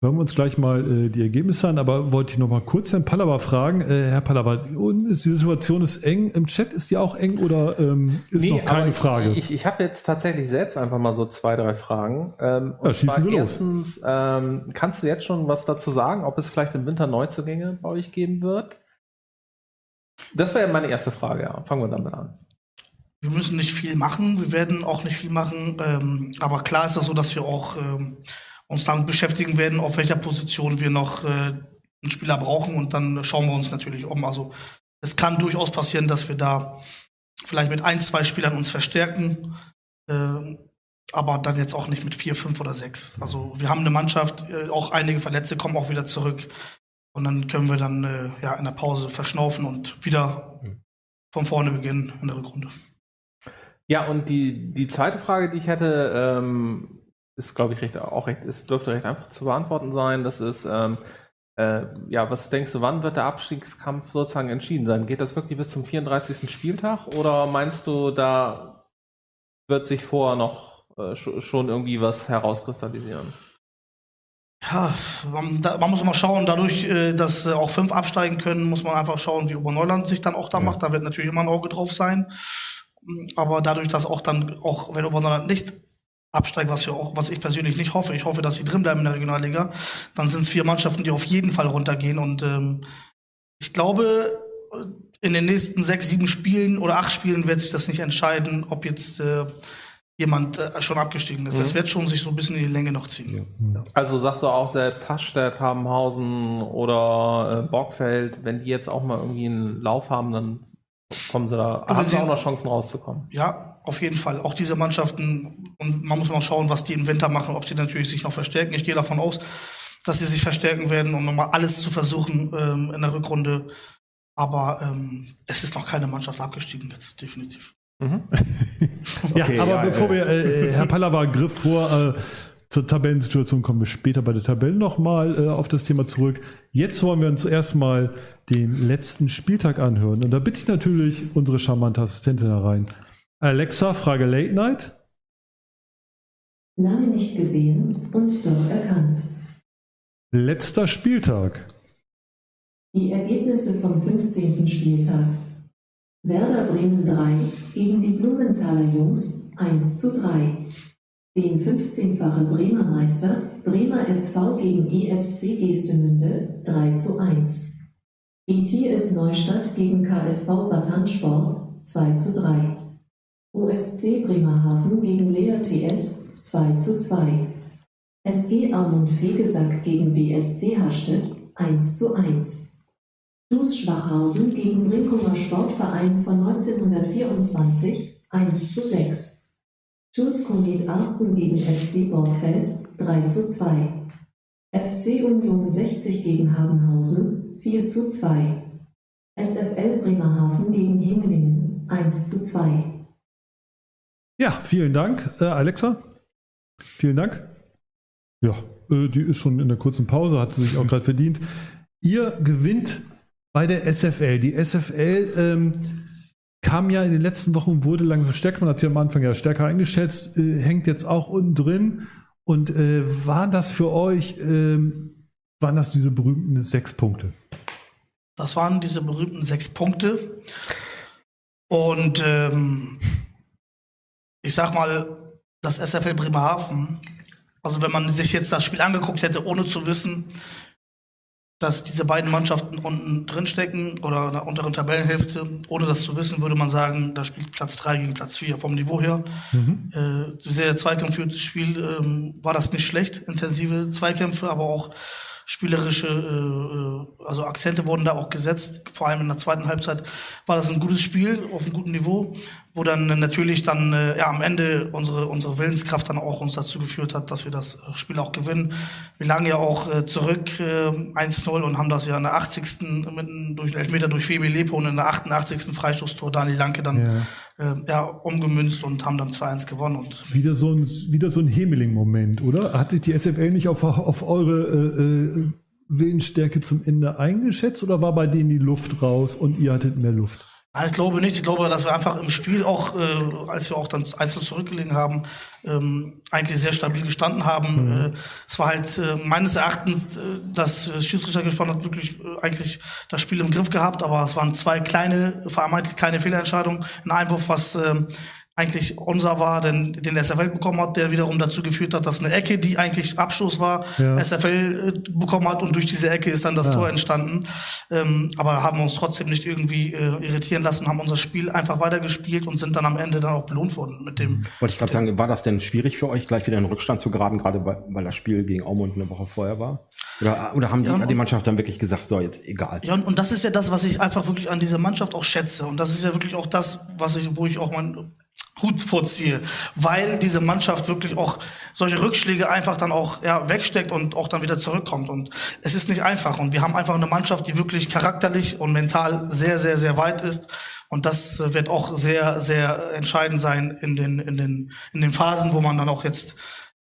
hören wir uns gleich mal äh, die Ergebnisse an, aber wollte ich noch mal kurz Herrn Pallava fragen. Äh, Herr Pallava, die Situation ist eng, im Chat ist die auch eng oder ähm, ist nee, noch keine Frage? Ich, ich habe jetzt tatsächlich selbst einfach mal so zwei, drei Fragen. Ähm, und ja, zwar erstens, ähm, kannst du jetzt schon was dazu sagen, ob es vielleicht im Winter Neuzugänge bei euch geben wird? Das wäre meine erste Frage, ja. Fangen wir damit an. Wir müssen nicht viel machen, wir werden auch nicht viel machen, ähm, aber klar ist es so, dass wir auch ähm, uns damit beschäftigen werden, auf welcher Position wir noch äh, einen Spieler brauchen und dann schauen wir uns natürlich um. Also es kann durchaus passieren, dass wir da vielleicht mit ein, zwei Spielern uns verstärken, äh, aber dann jetzt auch nicht mit vier, fünf oder sechs. Also wir haben eine Mannschaft, äh, auch einige Verletzte kommen auch wieder zurück. Und dann können wir dann äh, ja, in der Pause verschnaufen und wieder von vorne beginnen in der Rückrunde. Ja, und die, die zweite Frage, die ich hätte, ähm, ist, glaube ich, recht, auch recht, ist, dürfte recht einfach zu beantworten sein. Das ist, ähm, äh, ja, was denkst du, wann wird der Abstiegskampf sozusagen entschieden sein? Geht das wirklich bis zum 34. Spieltag oder meinst du, da wird sich vorher noch äh, schon irgendwie was herauskristallisieren? Ja, man, da, man, muss immer schauen, dadurch, äh, dass äh, auch fünf absteigen können, muss man einfach schauen, wie Oberneuland sich dann auch da ja. macht. Da wird natürlich immer ein Auge drauf sein. Aber dadurch, dass auch dann, auch wenn Oberneuland nicht absteigt, was, wir auch, was ich persönlich nicht hoffe, ich hoffe, dass sie drin bleiben in der Regionalliga, dann sind es vier Mannschaften, die auf jeden Fall runtergehen. Und ähm, ich glaube, in den nächsten sechs, sieben Spielen oder acht Spielen wird sich das nicht entscheiden, ob jetzt äh, jemand äh, schon abgestiegen ist. Mhm. Das wird schon sich so ein bisschen in die Länge noch ziehen. Ja. Also sagst du auch selbst Hasstedt, Habenhausen oder äh, Borgfeld, wenn die jetzt auch mal irgendwie einen Lauf haben, dann kommen sie da, haben sie auch noch Chancen rauszukommen. Ja, auf jeden Fall. Auch diese Mannschaften, und man muss mal schauen, was die im Winter machen, ob sie natürlich sich noch verstärken. Ich gehe davon aus, dass sie sich verstärken werden, um nochmal alles zu versuchen ähm, in der Rückrunde. Aber ähm, es ist noch keine Mannschaft abgestiegen jetzt, definitiv. Mhm. ja, okay, aber ja, bevor äh, wir, äh, Herr Pallava griff vor, äh, zur Tabellensituation kommen wir später bei der Tabelle nochmal äh, auf das Thema zurück. Jetzt wollen wir uns erstmal den letzten Spieltag anhören. Und da bitte ich natürlich unsere charmante Assistentin herein. Alexa, Frage Late Night. Lange nicht gesehen und doch erkannt. Letzter Spieltag. Die Ergebnisse vom 15. Spieltag. Werder Bremen 3 gegen die Blumenthaler Jungs 1 zu 3. Den 15-fachen Bremer Meister Bremer SV gegen ESC Gestemünde 3 zu 1. ETS Neustadt gegen KSV Batansport 2 zu 3. OSC Bremerhaven gegen Lea TS 2 zu 2. SG Aumund Fegesack gegen BSC Hastedt 1 zu 1. TuS Schwachhausen gegen Brinkumer Sportverein von 1924 1 zu 6. TuS Komet Arsten gegen SC Borgfeld 3 zu 2. FC Union 60 gegen Habenhausen 4 zu 2. SFL Bremerhaven gegen Hemelingen 1 zu 2. Ja, vielen Dank, äh, Alexa. Vielen Dank. Ja, äh, die ist schon in der kurzen Pause, hat sie sich auch gerade verdient. Ihr gewinnt bei der SFL. Die SFL ähm, kam ja in den letzten Wochen, wurde langsam stärker. Man hat sie am Anfang ja stärker eingeschätzt, äh, hängt jetzt auch unten drin. Und äh, waren das für euch, ähm, waren das diese berühmten sechs Punkte? Das waren diese berühmten sechs Punkte. Und ähm, ich sag mal, das SFL Bremerhaven, also wenn man sich jetzt das Spiel angeguckt hätte, ohne zu wissen, dass diese beiden Mannschaften unten drin stecken oder in der unteren Tabellenhälfte, ohne das zu wissen, würde man sagen, da spielt Platz 3 gegen Platz 4 vom Niveau her. Mhm. Äh, sehr zweikampfführtes Spiel ähm, war das nicht schlecht, intensive Zweikämpfe, aber auch spielerische, äh, äh, also Akzente wurden da auch gesetzt. Vor allem in der zweiten Halbzeit war das ein gutes Spiel auf einem guten Niveau, wo dann natürlich dann äh, ja am Ende unsere unsere Willenskraft dann auch uns dazu geführt hat, dass wir das äh, Spiel auch gewinnen. Wir lagen ja auch äh, zurück äh, 1-0 und haben das ja in der 80. mit durch Elfmeter durch Femi Lepo und in der 88. Freistoßtor Dani Lanke dann ja. Äh, ja umgemünzt und haben dann 2-1 gewonnen und wieder so ein wieder so ein Hemeling-Moment, oder? Hat sich die SFL nicht auf auf eure äh, äh, Willensstärke zum Ende eingeschätzt oder war bei denen die Luft raus und ihr hattet mehr Luft? Nein, ich glaube nicht. Ich glaube, dass wir einfach im Spiel auch, äh, als wir auch dann einzeln zurückgelegen haben, ähm, eigentlich sehr stabil gestanden haben. Mhm. Äh, es war halt äh, meines Erachtens, äh, dass äh, Schiedsrichter gespannt hat, wirklich äh, eigentlich das Spiel im Griff gehabt, aber es waren zwei kleine, vermeintlich kleine Fehlentscheidungen. Ein Einwurf, was äh, eigentlich unser war, denn den SFL bekommen hat, der wiederum dazu geführt hat, dass eine Ecke, die eigentlich Abschluss war, ja. SFL äh, bekommen hat und durch diese Ecke ist dann das ja. Tor entstanden. Ähm, aber haben uns trotzdem nicht irgendwie äh, irritieren lassen, haben unser Spiel einfach weitergespielt und sind dann am Ende dann auch belohnt worden mit dem. Wollte ich gerade sagen, war das denn schwierig für euch, gleich wieder in den Rückstand zu geraten, gerade weil, weil das Spiel gegen Aumund eine Woche vorher war? Oder, oder haben die, ja, die Mannschaft dann wirklich gesagt, so jetzt egal? Ja, und, und das ist ja das, was ich einfach wirklich an dieser Mannschaft auch schätze. Und das ist ja wirklich auch das, was ich, wo ich auch mein Hut vorziehe, weil diese Mannschaft wirklich auch solche Rückschläge einfach dann auch ja, wegsteckt und auch dann wieder zurückkommt. Und es ist nicht einfach. Und wir haben einfach eine Mannschaft, die wirklich charakterlich und mental sehr, sehr, sehr weit ist. Und das wird auch sehr, sehr entscheidend sein in den, in den, in den Phasen, wo man dann auch jetzt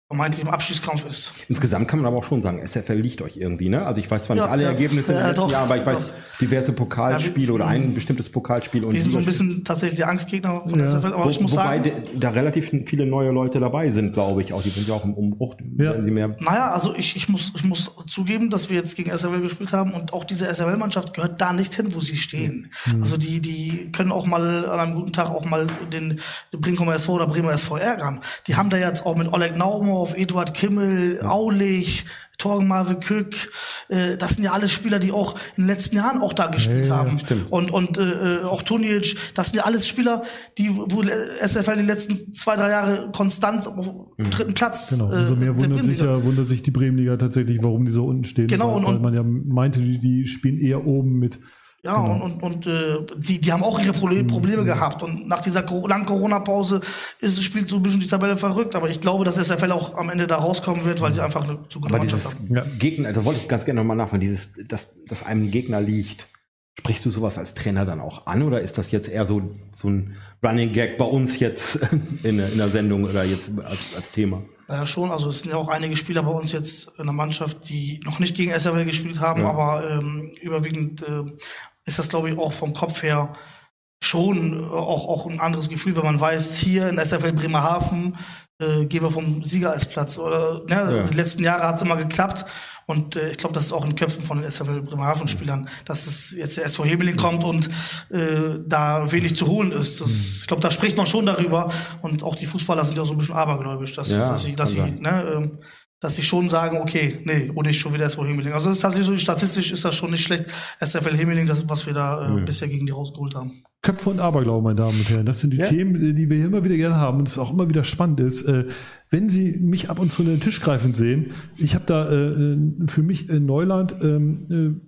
vermeintlich im Abschießkampf ist. Insgesamt kann man aber auch schon sagen, SFL liegt euch irgendwie, ne? Also ich weiß zwar nicht ja, alle ja. Ergebnisse ja, letzten doch, Jahr, aber ich doch. weiß diverse Pokalspiele oder ein bestimmtes Pokalspiel. Und die sind so ein bisschen tatsächlich die Angstgegner von SFL, aber Wo, ich muss wobei sagen... Wobei da relativ viele neue Leute dabei sind, glaube ich. Auch die sind ja auch im Umbruch. Ja. Sie mehr naja, also ich, ich, muss, ich muss zugeben, dass wir jetzt gegen SFL gespielt haben und auch diese SFL-Mannschaft gehört da nicht hin, wo sie stehen. Mhm. Also die, die können auch mal an einem guten Tag auch mal den, den Brinkumer SV oder Bremer SV ärgern. Die haben da jetzt auch mit Oleg Naumo auf Eduard Kimmel, ja. Aulich, Torgen Marve Kück, äh, das sind ja alles Spieler, die auch in den letzten Jahren auch da gespielt ja, haben. Ja, und und äh, auch Tunic, das sind ja alles Spieler, die wo SFL die letzten zwei, drei Jahre konstant auf mhm. dritten Platz. Genau, umso äh, mehr wundert sich ja, wundert sich die Bremenliga tatsächlich, warum die so unten stehen. Genau, weil, und, weil man ja meinte, die, die spielen eher oben mit ja, genau. und, und, und äh, die, die haben auch ihre Probleme, mhm. Mhm. gehabt. Und nach dieser langen Corona-Pause ist spielt so ein bisschen die Tabelle verrückt. Aber ich glaube, dass SFL auch am Ende da rauskommen wird, weil sie einfach eine zu gute Mannschaft haben. Ja. Gegner, da wollte ich ganz gerne nochmal nachfragen, dieses, dass, dass einem Gegner liegt. Sprichst du sowas als Trainer dann auch an oder ist das jetzt eher so, so ein Running Gag bei uns jetzt in, in der Sendung oder jetzt als, als Thema? Ja, schon. Also es sind ja auch einige Spieler bei uns jetzt in der Mannschaft, die noch nicht gegen SRL gespielt haben, ja. aber ähm, überwiegend äh, ist das, glaube ich, auch vom Kopf her schon äh, auch, auch ein anderes Gefühl, wenn man weiß, hier in SFL Bremerhaven äh, gehen wir vom Sieger als Platz. Oder ne, ja. die letzten Jahre hat es immer geklappt. Und äh, ich glaube, das ist auch in den Köpfen von den SFL Bremerhaven-Spielern, dass es jetzt der SV Hemeling kommt und äh, da wenig zu holen ist. Das, mhm. ich glaube, da spricht man schon darüber. Und auch die Fußballer sind ja so ein bisschen abergläubisch, dass, ja, dass sie, dass sie ne, äh, dass sie schon sagen, okay, nee, und nicht schon wieder SV Himmeling. Also das ist tatsächlich so, statistisch ist das schon nicht schlecht. SFL Himmeling, das, was wir da äh, mhm. bisher gegen die rausgeholt haben. Köpfe und Aberglaube, meine Damen und Herren. Das sind die ja. Themen, die wir hier immer wieder gerne haben und es auch immer wieder spannend ist. Äh, wenn Sie mich ab und zu in den Tisch greifen sehen, ich habe da äh, für mich in Neuland ähm, äh,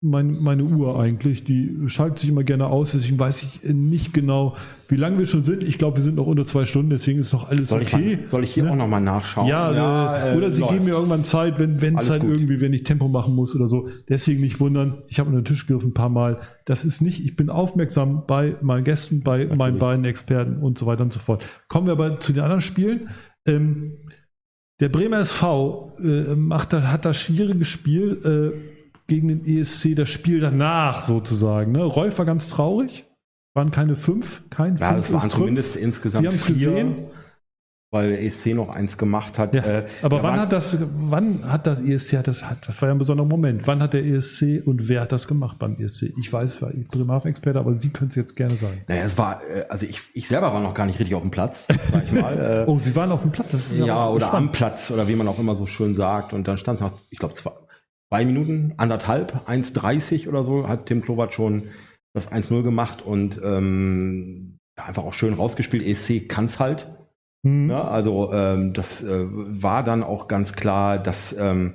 mein, meine Uhr eigentlich. Die schaltet sich immer gerne aus, deswegen weiß ich nicht genau, wie lange wir schon sind. Ich glaube, wir sind noch unter zwei Stunden, deswegen ist noch alles soll okay. Ich mal, soll ich hier ne? auch nochmal nachschauen? Ja, ja äh, oder Sie läuft. geben mir irgendwann Zeit, wenn es halt gut. irgendwie, wenn ich Tempo machen muss oder so. Deswegen nicht wundern, ich habe unter den Tisch gegriffen ein paar Mal. Das ist nicht, ich bin aufmerksam bei meinen Gästen, bei Natürlich. meinen beiden Experten und so weiter und so fort. Kommen wir aber zu den anderen Spielen. Ähm, der Bremer SV äh, macht, hat das schwierige Spiel. Äh, gegen den ESC das Spiel danach sozusagen. Ne? Rolf war ganz traurig. Waren keine fünf, kein ja, fünf. Ja, es waren zumindest insgesamt Sie haben es gesehen weil ESC noch eins gemacht hat. Ja, äh, aber wann hat das, wann hat das ESC, hat das, hat, das war ja ein besonderer Moment. Wann hat der ESC und wer hat das gemacht beim ESC? Ich weiß, war ich Bremerhaven-Experte, aber Sie können es jetzt gerne sagen. Naja, es war, äh, also ich, ich selber war noch gar nicht richtig auf dem Platz, sag ich mal. Äh, oh, Sie waren auf dem Platz, das ist ja, ja oder spannend. am Platz oder wie man auch immer so schön sagt. Und dann stand es noch, ich glaube, zwei, zwei Minuten, anderthalb, 1,30 oder so, hat Tim Klobert schon das 1-0 gemacht und ähm, einfach auch schön rausgespielt. ESC kann es halt. Mhm. Ja, also ähm, das äh, war dann auch ganz klar, dass, ähm,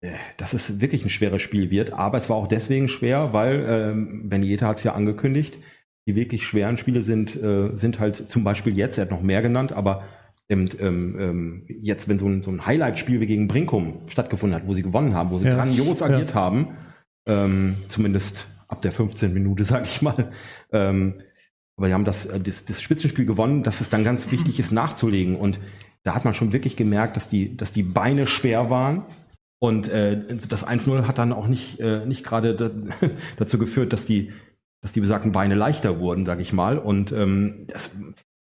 äh, dass es wirklich ein schweres Spiel wird. Aber es war auch deswegen schwer, weil ähm, Benieta hat es ja angekündigt, die wirklich schweren Spiele sind, äh, sind halt zum Beispiel jetzt, er hat noch mehr genannt, aber und, ähm, ähm, jetzt, wenn so ein, so ein Highlight-Spiel wie gegen Brinkum stattgefunden hat, wo sie gewonnen haben, wo sie ja. grandios agiert ja. haben, ähm, zumindest ab der 15 Minute, sag ich mal, ähm, aber die haben das, äh, das, das Spitzenspiel gewonnen, dass es dann ganz wichtig ist, nachzulegen. Und da hat man schon wirklich gemerkt, dass die, dass die Beine schwer waren. Und äh, das 1-0 hat dann auch nicht, äh, nicht gerade da, dazu geführt, dass die, dass die besagten Beine leichter wurden, sag ich mal. Und ähm, das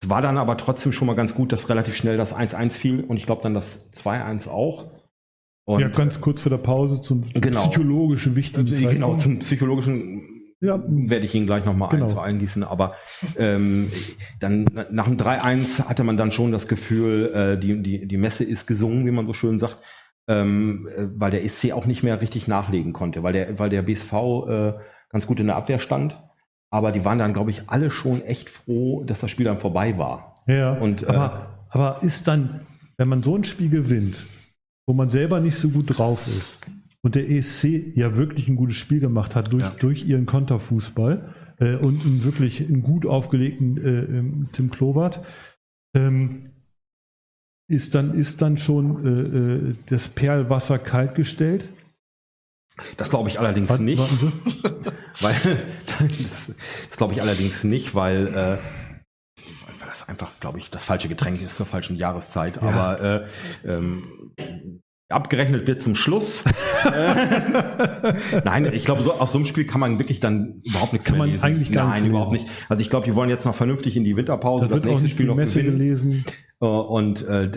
war dann aber trotzdem schon mal ganz gut, dass relativ schnell das 1-1 fiel und ich glaube dann das 2-1 auch. Und, ja, ganz kurz vor der Pause zum genau, psychologischen wichtigen Zeitpunkt. Genau, zum psychologischen ja. werde ich Ihnen gleich nochmal genau. eingießen. Aber ähm, dann nach dem 3-1 hatte man dann schon das Gefühl, äh, die, die, die Messe ist gesungen, wie man so schön sagt, ähm, äh, weil der SC auch nicht mehr richtig nachlegen konnte, weil der, weil der BSV äh, ganz gut in der Abwehr stand. Aber die waren dann, glaube ich, alle schon echt froh, dass das Spiel dann vorbei war. Ja, und, äh, aber, äh, aber ist dann, wenn man so ein Spiel gewinnt, wo man selber nicht so gut drauf ist, und der ESC ja wirklich ein gutes Spiel gemacht hat durch, ja. durch ihren Konterfußball äh, und einen wirklich einen gut aufgelegten äh, ähm, Tim Klobart. Ähm, ist dann, ist dann schon äh, äh das Perlwasser kaltgestellt? Das glaube ich allerdings Was, nicht. weil, das, das glaube ich allerdings nicht, weil, äh, weil das einfach, glaube ich, das falsche Getränk ist zur falschen Jahreszeit. Ja. Aber äh, ähm, Abgerechnet wird zum Schluss. Nein, ich glaube, so, aus so einem Spiel kann man wirklich dann überhaupt nichts kann mehr lesen. Eigentlich gar Nein, überhaupt nicht. Also ich glaube, die wollen jetzt noch vernünftig in die Winterpause da das nächste Spiel noch Messe gewinnen. Gelesen. Äh, und äh,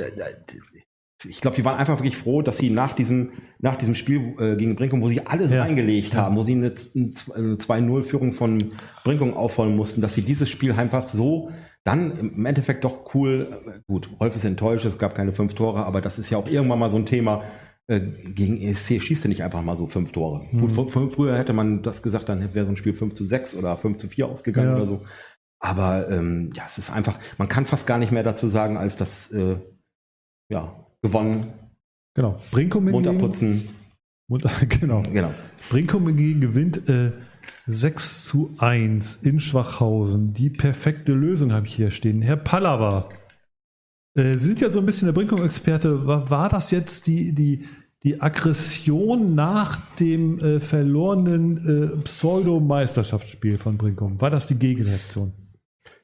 ich glaube, die waren einfach wirklich froh, dass sie nach diesem, nach diesem Spiel äh, gegen Brinkum, wo sie alles ja. reingelegt haben, wo sie eine, eine 2-0-Führung von Brinkum aufholen mussten, dass sie dieses Spiel einfach so dann im Endeffekt doch cool, gut, Rolf ist enttäuscht, es gab keine fünf Tore, aber das ist ja auch irgendwann mal so ein Thema. Äh, gegen ESC schießt du nicht einfach mal so fünf Tore. Mhm. Gut, früher hätte man das gesagt, dann wäre so ein Spiel 5 zu 6 oder 5 zu 4 ausgegangen ja. oder so. Aber ähm, ja, es ist einfach, man kann fast gar nicht mehr dazu sagen, als das äh, ja, gewonnen. Genau. Brinkum munter putzen. Genau. genau. Brinkum gewinnt äh, 6 zu 1 in Schwachhausen. Die perfekte Lösung habe ich hier stehen. Herr Pallava, äh, Sie sind ja so ein bisschen der Brinkum-Experte. War, war, das jetzt die, die, die Aggression nach dem äh, verlorenen äh, Pseudo-Meisterschaftsspiel von Brinkum? War das die Gegenreaktion?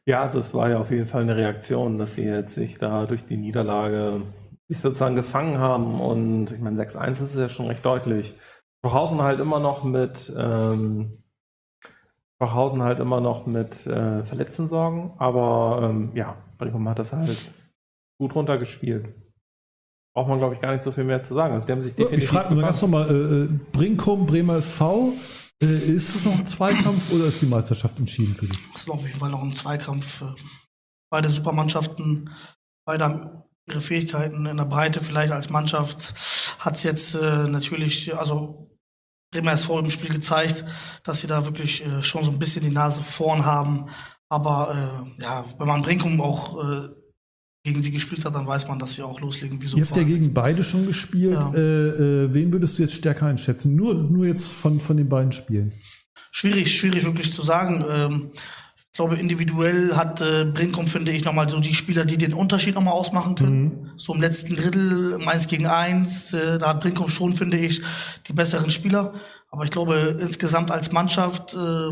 Ja, also es war ja auf jeden Fall eine Reaktion, dass sie jetzt sich da durch die Niederlage sich sozusagen gefangen haben. Und ich meine, 6-1 ist ja schon recht deutlich. Schwachhausen halt immer noch mit ähm, Schwachhausen halt immer noch mit äh, Verletzten sorgen, aber ähm, ja, Brinkum hat das halt gut runtergespielt. Braucht man, glaube ich, gar nicht so viel mehr zu sagen. Also, die haben sich definitiv ich frage mal ganz nochmal, äh, äh, Brinkum, Bremer SV, äh, ist es noch ein Zweikampf oder ist die Meisterschaft entschieden für dich? Es ist auf jeden Fall noch ein Zweikampf. Beide Supermannschaften, beide haben ihre Fähigkeiten in der Breite vielleicht als Mannschaft hat es jetzt äh, natürlich, also Bremer SV im Spiel gezeigt, dass sie da wirklich äh, schon so ein bisschen die Nase vorn haben. Aber äh, ja, wenn man Brinkum auch äh, gegen sie gespielt hat, dann weiß man, dass sie auch loslegen. Wie so Ihr habt ja gegen beide schon gespielt. Ja. Äh, äh, wen würdest du jetzt stärker einschätzen? Nur, nur jetzt von, von den beiden Spielen. Schwierig, schwierig wirklich zu sagen. Ähm, ich glaube, individuell hat äh, Brinkum, finde ich, nochmal so die Spieler, die den Unterschied nochmal ausmachen können. Mhm. So im letzten Drittel, eins gegen eins, äh, da hat Brinkum schon, finde ich, die besseren Spieler. Aber ich glaube, insgesamt als Mannschaft äh,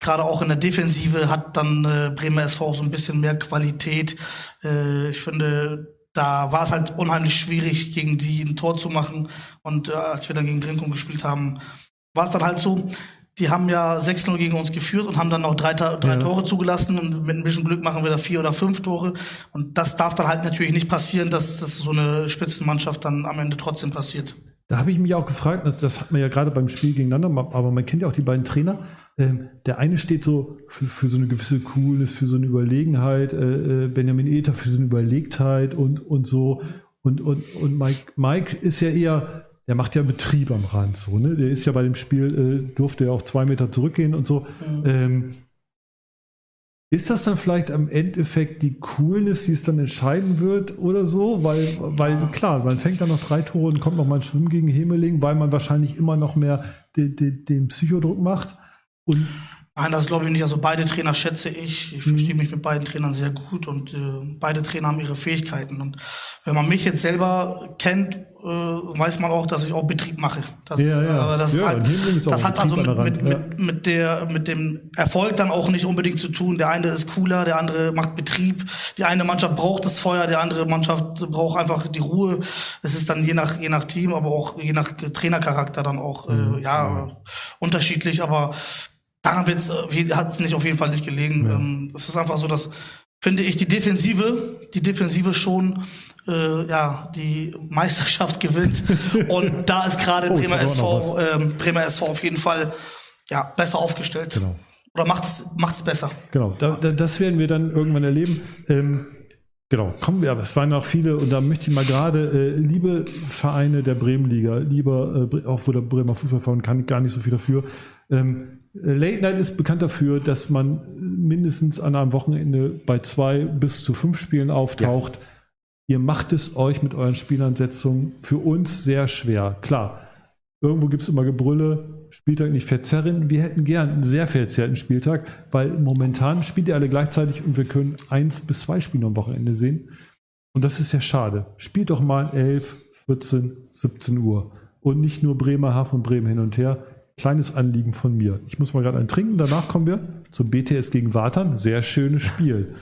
gerade auch in der Defensive hat dann äh, Bremer SV so ein bisschen mehr Qualität. Äh, ich finde, da war es halt unheimlich schwierig, gegen die ein Tor zu machen. Und äh, als wir dann gegen Brinkum gespielt haben, war es dann halt so, die haben ja 6-0 gegen uns geführt und haben dann noch drei, drei ja. Tore zugelassen und mit ein bisschen Glück machen wir da vier oder fünf Tore. Und das darf dann halt natürlich nicht passieren, dass, dass so eine Spitzenmannschaft dann am Ende trotzdem passiert. Da habe ich mich auch gefragt, das, das hat man ja gerade beim Spiel gegeneinander, aber man kennt ja auch die beiden Trainer. Ähm, der eine steht so für, für, so eine gewisse Coolness, für so eine Überlegenheit, äh, äh, Benjamin Ether für so eine Überlegtheit und, und so. Und, und, und Mike, Mike ist ja eher, der macht ja Betrieb am Rand. So, ne? Der ist ja bei dem Spiel, äh, durfte ja auch zwei Meter zurückgehen und so. Mhm. Ähm, ist das dann vielleicht am Endeffekt die Coolness, die es dann entscheiden wird oder so? Weil, weil klar, man fängt dann noch drei Tore und kommt noch mal ein Schwimmen gegen Hemeling, weil man wahrscheinlich immer noch mehr den, den, den Psychodruck macht. Und Nein, das glaube ich nicht. Also beide Trainer schätze ich. Ich verstehe mhm. mich mit beiden Trainern sehr gut und äh, beide Trainer haben ihre Fähigkeiten. Und wenn man mich jetzt selber kennt, äh, weiß man auch, dass ich auch Betrieb mache. Das, ja, ja. Aber das, ja, halt, das hat also mit, mit, mit, mit, der, mit dem Erfolg dann auch nicht unbedingt zu tun. Der eine ist cooler, der andere macht Betrieb. Die eine Mannschaft braucht das Feuer, die andere Mannschaft braucht einfach die Ruhe. Es ist dann je nach, je nach Team, aber auch je nach Trainercharakter dann auch äh, mhm. ja, unterschiedlich. Aber daran äh, hat es nicht auf jeden Fall nicht gelegen. Ja. Ähm, es ist einfach so, dass finde ich die Defensive, die Defensive schon äh, ja die Meisterschaft gewinnt und da ist gerade oh, Bremer SV ähm, Bremer SV auf jeden Fall ja besser aufgestellt. Genau. Oder macht es macht es besser. Genau, da, da, das werden wir dann irgendwann erleben. Ähm, Genau, kommen wir, aber es waren noch viele und da möchte ich mal gerade, äh, liebe Vereine der Bremenliga, lieber, äh, auch wo der Bremer Fußballverein kann gar nicht so viel dafür, ähm, Late Night ist bekannt dafür, dass man mindestens an einem Wochenende bei zwei bis zu fünf Spielen auftaucht. Ja. Ihr macht es euch mit euren Spielansetzungen für uns sehr schwer. Klar, irgendwo gibt es immer Gebrülle, Spieltag nicht verzerren. Wir hätten gern einen sehr verzerrten Spieltag, weil momentan spielt ihr alle gleichzeitig und wir können eins bis zwei Spiele am Wochenende sehen. Und das ist ja schade. Spielt doch mal 11, 14, 17 Uhr. Und nicht nur Bremerhaven und Bremen hin und her kleines Anliegen von mir. Ich muss mal gerade einen trinken, danach kommen wir zum BTS gegen Watern. Sehr schönes Spiel.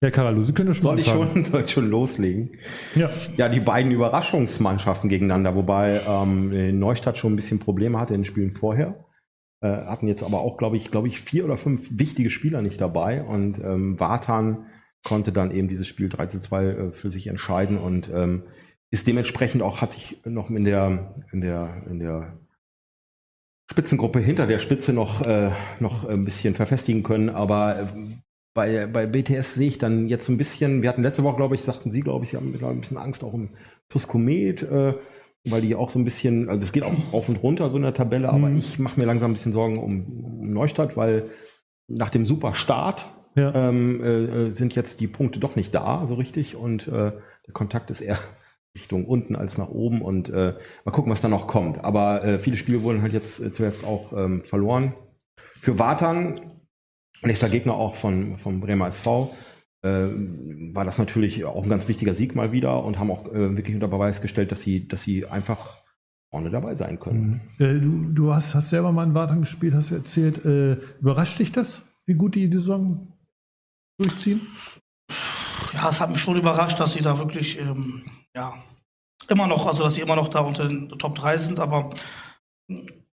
Herr Karalu, Sie können schon Soll ich schon, soll ich schon loslegen? Ja. Ja, die beiden Überraschungsmannschaften gegeneinander, wobei ähm, Neustadt schon ein bisschen Probleme hatte in den Spielen vorher. Äh, hatten jetzt aber auch, glaube ich, glaube ich, vier oder fünf wichtige Spieler nicht dabei und ähm, Watan konnte dann eben dieses Spiel 3 zu 2 äh, für sich entscheiden und ähm, ist dementsprechend auch, hat sich noch in der, in der, in der Spitzengruppe hinter der Spitze noch, äh, noch ein bisschen verfestigen können. Aber äh, bei, bei BTS sehe ich dann jetzt so ein bisschen, wir hatten letzte Woche, glaube ich, sagten Sie, glaube ich, Sie haben ein bisschen Angst auch um Tuskomet, äh, weil die auch so ein bisschen, also es geht auch auf und runter so in der Tabelle, aber mhm. ich mache mir langsam ein bisschen Sorgen um, um Neustadt, weil nach dem super Start ja. ähm, äh, sind jetzt die Punkte doch nicht da so richtig und äh, der Kontakt ist eher Richtung unten als nach oben und äh, mal gucken, was da noch kommt. Aber äh, viele Spiele wurden halt jetzt äh, zuerst auch ähm, verloren. Für Watern, nächster Gegner auch von, von Bremer SV, äh, war das natürlich auch ein ganz wichtiger Sieg mal wieder und haben auch äh, wirklich unter Beweis gestellt, dass sie, dass sie einfach vorne dabei sein können. Mhm. Äh, du du hast, hast selber mal in Wartern gespielt, hast du erzählt. Äh, überrascht dich das, wie gut die die Saison durchziehen? Ja, es hat mich schon überrascht, dass sie da wirklich ähm, ja, immer noch, also dass sie immer noch da unter den Top 3 sind, aber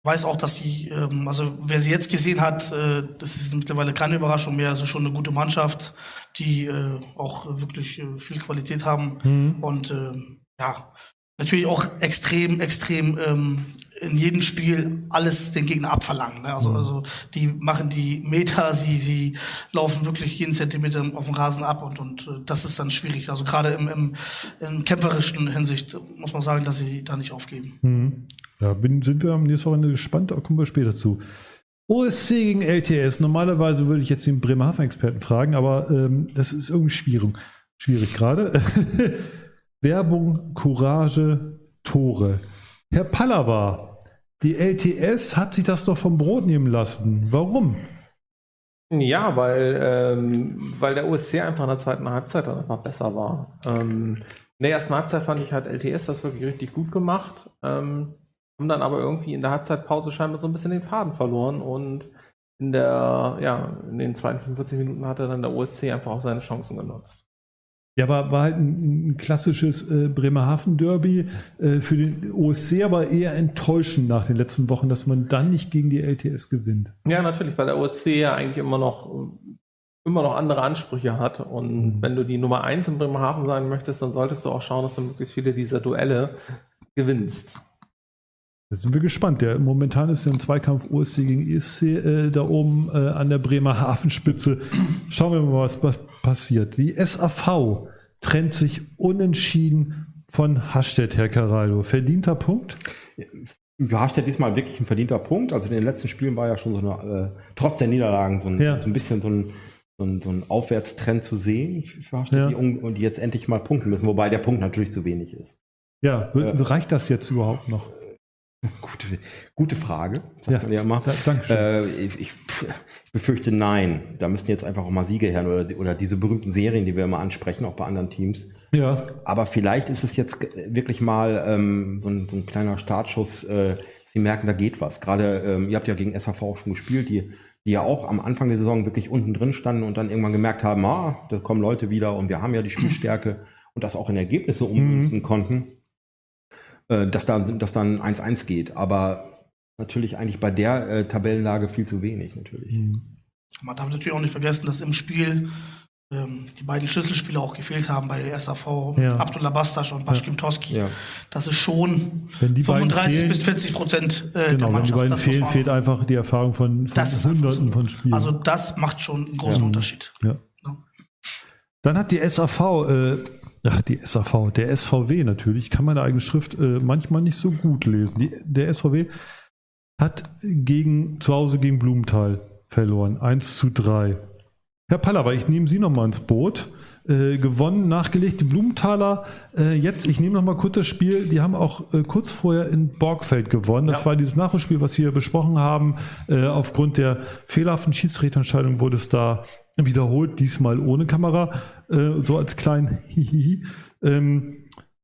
weiß auch, dass sie, ähm, also wer sie jetzt gesehen hat, äh, das ist mittlerweile keine Überraschung mehr, also schon eine gute Mannschaft, die äh, auch wirklich äh, viel Qualität haben mhm. und äh, ja, natürlich auch extrem, extrem ähm, in jedem Spiel alles den Gegner abverlangen. Ne? Also, mhm. also die machen die Meter, sie, sie laufen wirklich jeden Zentimeter auf dem Rasen ab und, und äh, das ist dann schwierig. Also gerade im, im, in kämpferischen Hinsicht muss man sagen, dass sie da nicht aufgeben. Mhm. Ja, bin, sind wir am nächsten Wochenende gespannt, da kommen wir später zu. OSC gegen LTS. Normalerweise würde ich jetzt den Bremerhaven-Experten fragen, aber ähm, das ist irgendwie schwierig, schwierig gerade. Werbung, Courage, Tore. Herr Pallava, die LTS hat sich das doch vom Brot nehmen lassen. Warum? Ja, weil, ähm, weil der OSC einfach in der zweiten Halbzeit dann einfach besser war. Ähm, in der ersten Halbzeit fand ich halt LTS das wirklich richtig gut gemacht. Ähm, haben dann aber irgendwie in der Halbzeitpause scheinbar so ein bisschen den Faden verloren und in der, ja, in den zweiten 45 Minuten hatte dann der OSC einfach auch seine Chancen genutzt. Ja, war, war halt ein, ein klassisches äh, Bremerhaven-Derby äh, für den OSC, aber eher enttäuschend nach den letzten Wochen, dass man dann nicht gegen die LTS gewinnt. Ja, natürlich, weil der OSC ja eigentlich immer noch immer noch andere Ansprüche hat. Und mhm. wenn du die Nummer 1 in Bremerhaven sein möchtest, dann solltest du auch schauen, dass du möglichst viele dieser Duelle gewinnst. Jetzt sind wir gespannt. Der, momentan ist ja ein Zweikampf OSC gegen ESC äh, da oben äh, an der Bremer Hafenspitze. Schauen wir mal, was, was passiert. Die SAV trennt sich unentschieden von Hastedt, Herr Caraldo. Verdienter Punkt? Ja, Hastedt diesmal wirklich ein verdienter Punkt. Also in den letzten Spielen war ja schon so eine, äh, trotz der Niederlagen so ein, ja. so ein bisschen so ein, so ein, so ein Aufwärtstrend zu sehen für Hastedt, ja. die, um, die jetzt endlich mal punkten müssen, wobei der Punkt natürlich zu wenig ist. Ja, äh, reicht das jetzt überhaupt noch? Gute, gute Frage, sagt ja, man ja immer. Da, Dankeschön. Äh, ich, ich, befürchte nein. Da müssen jetzt einfach auch mal Siege her oder, oder diese berühmten Serien, die wir immer ansprechen, auch bei anderen Teams. Ja. Aber vielleicht ist es jetzt wirklich mal ähm, so, ein, so ein kleiner Startschuss. Äh, Sie merken, da geht was. Gerade, ähm, ihr habt ja gegen SHV auch schon gespielt, die, die ja auch am Anfang der Saison wirklich unten drin standen und dann irgendwann gemerkt haben, ah, da kommen Leute wieder und wir haben ja die Spielstärke und das auch in Ergebnisse ummünzen mhm. konnten äh, dass, da, dass dann 1-1 geht. Aber natürlich eigentlich bei der äh, Tabellenlage viel zu wenig natürlich. Mhm. Man darf natürlich auch nicht vergessen, dass im Spiel ähm, die beiden Schlüsselspieler auch gefehlt haben bei SAV, ja. Abdullah Bastas und Baschkim Toski. Ja. Das ist schon 35 fehlen, bis 40 Prozent äh, genau, der Mannschaft. Wenn die beiden das fehlen, fehlt einfach die Erfahrung von, von Hunderten so. von Spielen. Also das macht schon einen großen ja. Unterschied. Ja. Dann hat die SAV äh, Ach, die SAV, der SVW natürlich, kann meine eigene Schrift äh, manchmal nicht so gut lesen. Die, der SVW hat gegen, zu Hause gegen Blumenthal verloren, 1 zu 3. Herr Pallava, ich nehme Sie nochmal ins Boot. Äh, gewonnen, nachgelegt, die Blumenthaler. Äh, jetzt, ich nehme nochmal kurz das Spiel, die haben auch äh, kurz vorher in Borgfeld gewonnen. Das ja. war dieses Nachholspiel, was wir besprochen haben. Äh, aufgrund der fehlerhaften Schiedsrichterentscheidung wurde es da wiederholt, diesmal ohne Kamera, äh, so als klein Hihihi. ähm,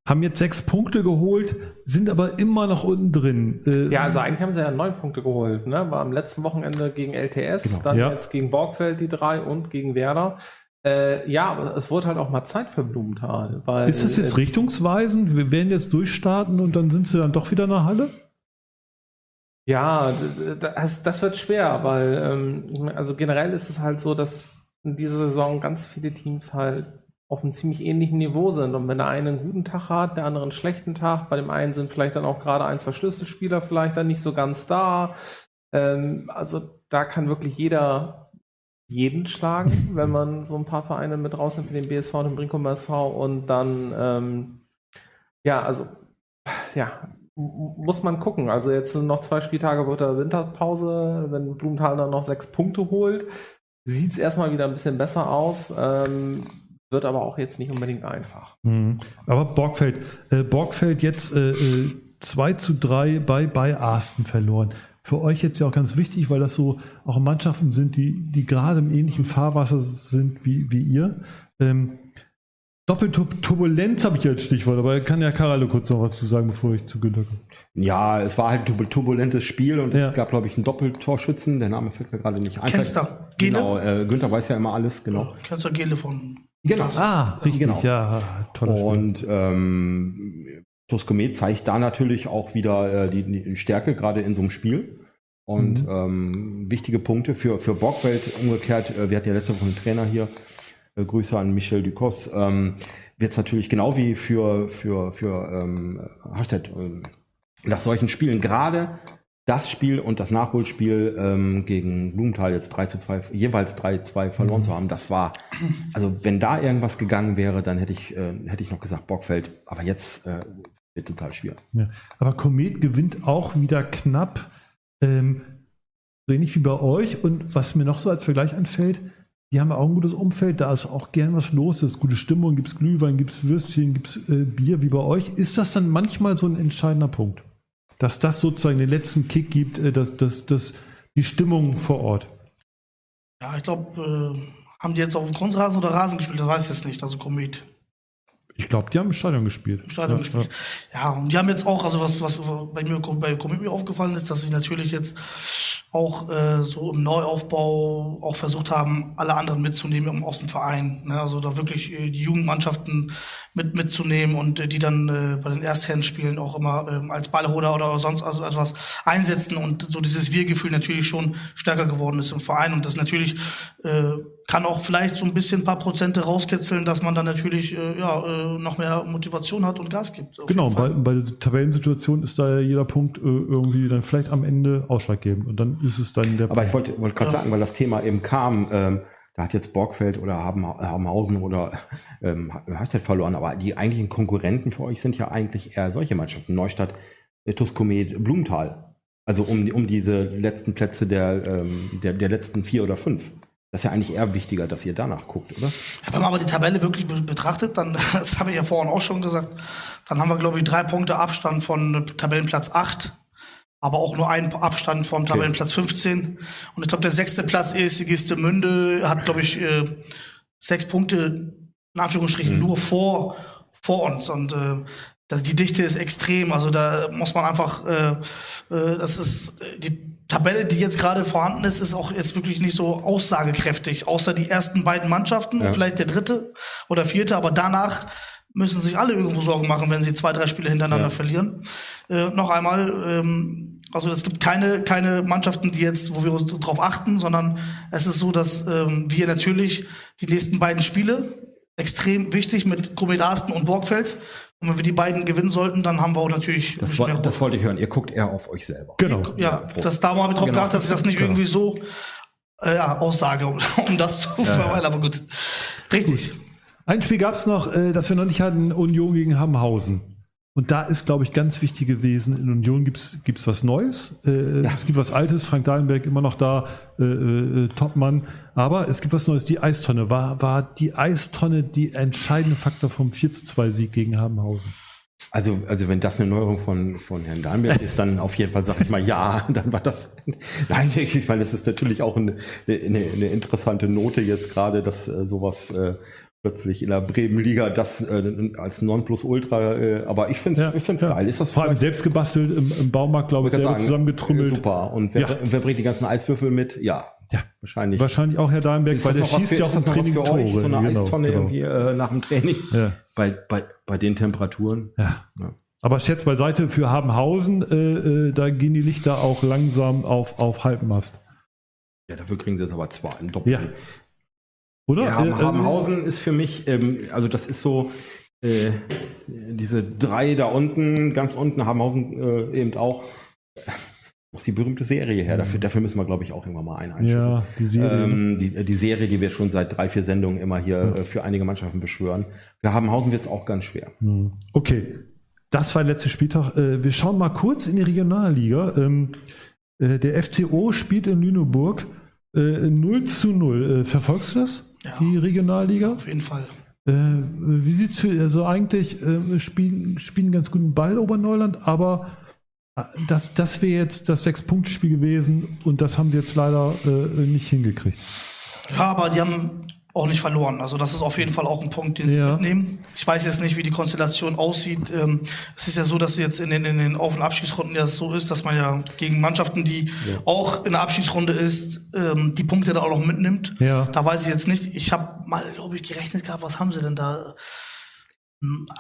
haben jetzt sechs Punkte geholt, sind aber immer noch unten drin. Äh, ja, also eigentlich haben sie ja neun Punkte geholt. Ne? War am letzten Wochenende gegen LTS, genau, dann ja. jetzt gegen Borgfeld die drei und gegen Werder. Äh, ja, aber es wurde halt auch mal Zeit für Blumenthal. Weil, ist das jetzt richtungsweisend? Wir werden jetzt durchstarten und dann sind sie dann doch wieder in der Halle? Ja, das, das wird schwer, weil ähm, also generell ist es halt so, dass in dieser Saison ganz viele Teams halt auf einem ziemlich ähnlichen Niveau sind. Und wenn der eine einen guten Tag hat, der andere einen schlechten Tag, bei dem einen sind vielleicht dann auch gerade ein, zwei Schlüsselspieler vielleicht dann nicht so ganz da. Ähm, also da kann wirklich jeder jeden schlagen, wenn man so ein paar Vereine mit rausnimmt, wie den BSV und den Brinkum SV und dann, ähm, ja, also, ja, muss man gucken. Also jetzt sind noch zwei Spieltage vor der Winterpause, wenn Blumenthal dann noch sechs Punkte holt, sieht es erstmal wieder ein bisschen besser aus. Ähm, wird aber auch jetzt nicht unbedingt einfach. Mhm. Aber Borgfeld, äh, Borgfeld jetzt äh, 2 äh, zu 3 bei, bei Arsten verloren. Für euch jetzt ja auch ganz wichtig, weil das so auch Mannschaften sind, die, die gerade im ähnlichen Fahrwasser sind wie, wie ihr. Ähm, Doppelturbulenz habe ich als Stichwort, aber kann ja Karale kurz noch was zu sagen, bevor ich zu Günther komme. Ja, es war halt ein turbulentes Spiel und ja. es gab, glaube ich, einen Doppeltorschützen. Der Name fällt mir gerade nicht ein. Kennst du? Gele? Genau, äh, Günther weiß ja immer alles, genau. Kennst du Gele von Genau. Ah, richtig, genau. ja. Toller. Und ähm, Toskomet zeigt da natürlich auch wieder äh, die, die Stärke, gerade in so einem Spiel. Und mhm. ähm, wichtige Punkte für, für Borgwelt umgekehrt. Äh, wir hatten ja letzte Woche einen Trainer hier, Grüße an Michel Ducos, ähm, wird es natürlich genau wie für, für, für ähm, Hashtag, äh, nach solchen Spielen, gerade das Spiel und das Nachholspiel ähm, gegen Blumenthal jetzt 3 zu 2, jeweils 3 zu 2 verloren mhm. zu haben, das war, also wenn da irgendwas gegangen wäre, dann hätte ich, äh, hätte ich noch gesagt Bockfeld, aber jetzt äh, wird total schwer. Ja. Aber Komet gewinnt auch wieder knapp, ähm, so ähnlich wie bei euch und was mir noch so als Vergleich anfällt, die haben auch ein gutes Umfeld, da ist auch gern was los, es ist gute Stimmung, gibt es Glühwein, gibt es Würstchen, gibt es äh, Bier wie bei euch. Ist das dann manchmal so ein entscheidender Punkt? Dass das sozusagen den letzten Kick gibt, äh, dass, dass, dass die Stimmung vor Ort? Ja, ich glaube, äh, haben die jetzt auf dem Kunstrasen oder Rasen gespielt? Das weiß ich jetzt nicht, also Komet. Ich glaube, die haben im Stadion gespielt. Im Stadion ja, gespielt. Ja. ja, und die haben jetzt auch, also was, was bei mir bei Komet mir aufgefallen ist, dass sie natürlich jetzt auch äh, so im Neuaufbau auch versucht haben, alle anderen mitzunehmen aus dem Verein. Ne? Also da wirklich äh, die Jugendmannschaften mit mitzunehmen und äh, die dann äh, bei den Erstherrenspielen auch immer äh, als Ballholer oder sonst also etwas einsetzen und so dieses Wir-Gefühl natürlich schon stärker geworden ist im Verein und das natürlich äh, kann auch vielleicht so ein bisschen ein paar Prozente rauskitzeln, dass man dann natürlich äh, ja, äh, noch mehr Motivation hat und Gas gibt. Genau, bei, bei der Tabellensituation ist da ja jeder Punkt äh, irgendwie dann vielleicht am Ende ausschlaggebend und dann ist es dann der Aber Punkt. ich wollte wollt gerade ja. sagen, weil das Thema eben kam, ähm, da hat jetzt Borgfeld oder Habenhausen oder ähm, Hasstedt verloren, aber die eigentlichen Konkurrenten für euch sind ja eigentlich eher solche Mannschaften. Neustadt, Tuskomet, Blumenthal. Also um, um diese letzten Plätze der, ähm, der, der letzten vier oder fünf. Das ist ja eigentlich eher wichtiger, dass ihr danach guckt, oder? Ja, wenn man aber die Tabelle wirklich betrachtet, dann, das habe ich ja vorhin auch schon gesagt, dann haben wir, glaube ich, drei Punkte Abstand von Tabellenplatz 8 aber auch nur einen Abstand vom okay. Tabellenplatz 15. Und ich glaube, der sechste Platz, Erstligiste Münde, hat, glaube ich, äh, sechs Punkte, in Anführungsstrichen, mhm. nur vor, vor uns. Und äh, das, die Dichte ist extrem. Also da muss man einfach, äh, äh, das ist die Tabelle, die jetzt gerade vorhanden ist, ist auch jetzt wirklich nicht so aussagekräftig. Außer die ersten beiden Mannschaften, ja. vielleicht der dritte oder vierte, aber danach müssen sich alle irgendwo Sorgen machen, wenn sie zwei, drei Spiele hintereinander ja. verlieren. Äh, noch einmal, ähm, also es gibt keine, keine Mannschaften, die jetzt, wo wir darauf achten, sondern es ist so, dass ähm, wir natürlich die nächsten beiden Spiele extrem wichtig mit Komedasten und Borgfeld. Und wenn wir die beiden gewinnen sollten, dann haben wir auch natürlich. Das, wollt, das wollte ich hören. Ihr guckt eher auf euch selber. Genau. Ja, das darum habe ich drauf genau. geachtet, dass ich das nicht genau. irgendwie so äh, ja, aussage, um, um das zu ja, verweilen. Ja. Aber gut. Richtig. Gut. Ein Spiel gab es noch, äh, das wir noch nicht hatten, Union gegen Hammenhausen. Und da ist, glaube ich, ganz wichtig gewesen, in Union gibt es was Neues. Äh, ja. Es gibt was Altes, Frank Dahlenberg immer noch da, äh, äh, Topmann. Aber es gibt was Neues, die Eistonne. War, war die Eistonne die entscheidende Faktor vom 4 zu 2 Sieg gegen Habenhausen? Also, also wenn das eine Neuerung von, von Herrn Dahlenberg ist, dann auf jeden Fall sage ich mal ja, dann war das. Nein, ich meine, es ist natürlich auch eine, eine, eine interessante Note jetzt gerade, dass äh, sowas äh, plötzlich in der Bremenliga das äh, als Nonplusultra, äh, aber ich finde es ja, ja. geil. Ist das Vor allem selbst gebastelt im, im Baumarkt, glaube ich, selber sagen, zusammengetrümmelt. Super. Und wer, ja. wer, bringt die ganzen Eiswürfel mit? Ja, ja. wahrscheinlich. Wahrscheinlich auch Herr Dahlenberg, weil der schießt ja auch im Training für Tore. Euch, so eine genau, Eistonne genau. irgendwie äh, nach dem Training. Ja. Bei, bei, bei den Temperaturen. Ja. ja. Aber Schätz beiseite für Habenhausen, äh, äh, da gehen die Lichter auch langsam auf, auf Halbmast. Ja, dafür kriegen sie jetzt aber zwei einen Doppel. Ja. Oder? Ja, äh, Habenhausen ist für mich, ähm, also das ist so äh, diese drei da unten, ganz unten, Habenhausen äh, eben auch. Muss die berühmte Serie her. Dafür, dafür müssen wir, glaube ich, auch irgendwann mal einen einschieben. Ja, die Serie. Ähm, die, die, Serie, die wir schon seit drei, vier Sendungen immer hier ja. äh, für einige Mannschaften beschwören. Für Habenhausen wird es auch ganz schwer. Hm. Okay, das war der letzte Spieltag. Äh, wir schauen mal kurz in die Regionalliga. Ähm, äh, der FCO spielt in Lüneburg 0 zu 0. verfolgst du das? Ja. die Regionalliga. Auf jeden Fall. Äh, wie sieht es für, also eigentlich äh, spielen, spielen ganz guten Ball Oberneuland, aber äh, das, das wäre jetzt das Sechs-Punkte-Spiel gewesen und das haben die jetzt leider äh, nicht hingekriegt. Ja, aber die haben auch nicht verloren. Also das ist auf jeden Fall auch ein Punkt, den sie ja. mitnehmen. Ich weiß jetzt nicht, wie die Konstellation aussieht. Ähm, es ist ja so, dass jetzt in den, in den Auf- und Abschiedsrunden ja so ist, dass man ja gegen Mannschaften, die ja. auch in der Abschiedsrunde ist, ähm, die Punkte da auch noch mitnimmt. Ja. Da weiß ich jetzt nicht. Ich habe mal, glaube ich, gerechnet gehabt, was haben sie denn da?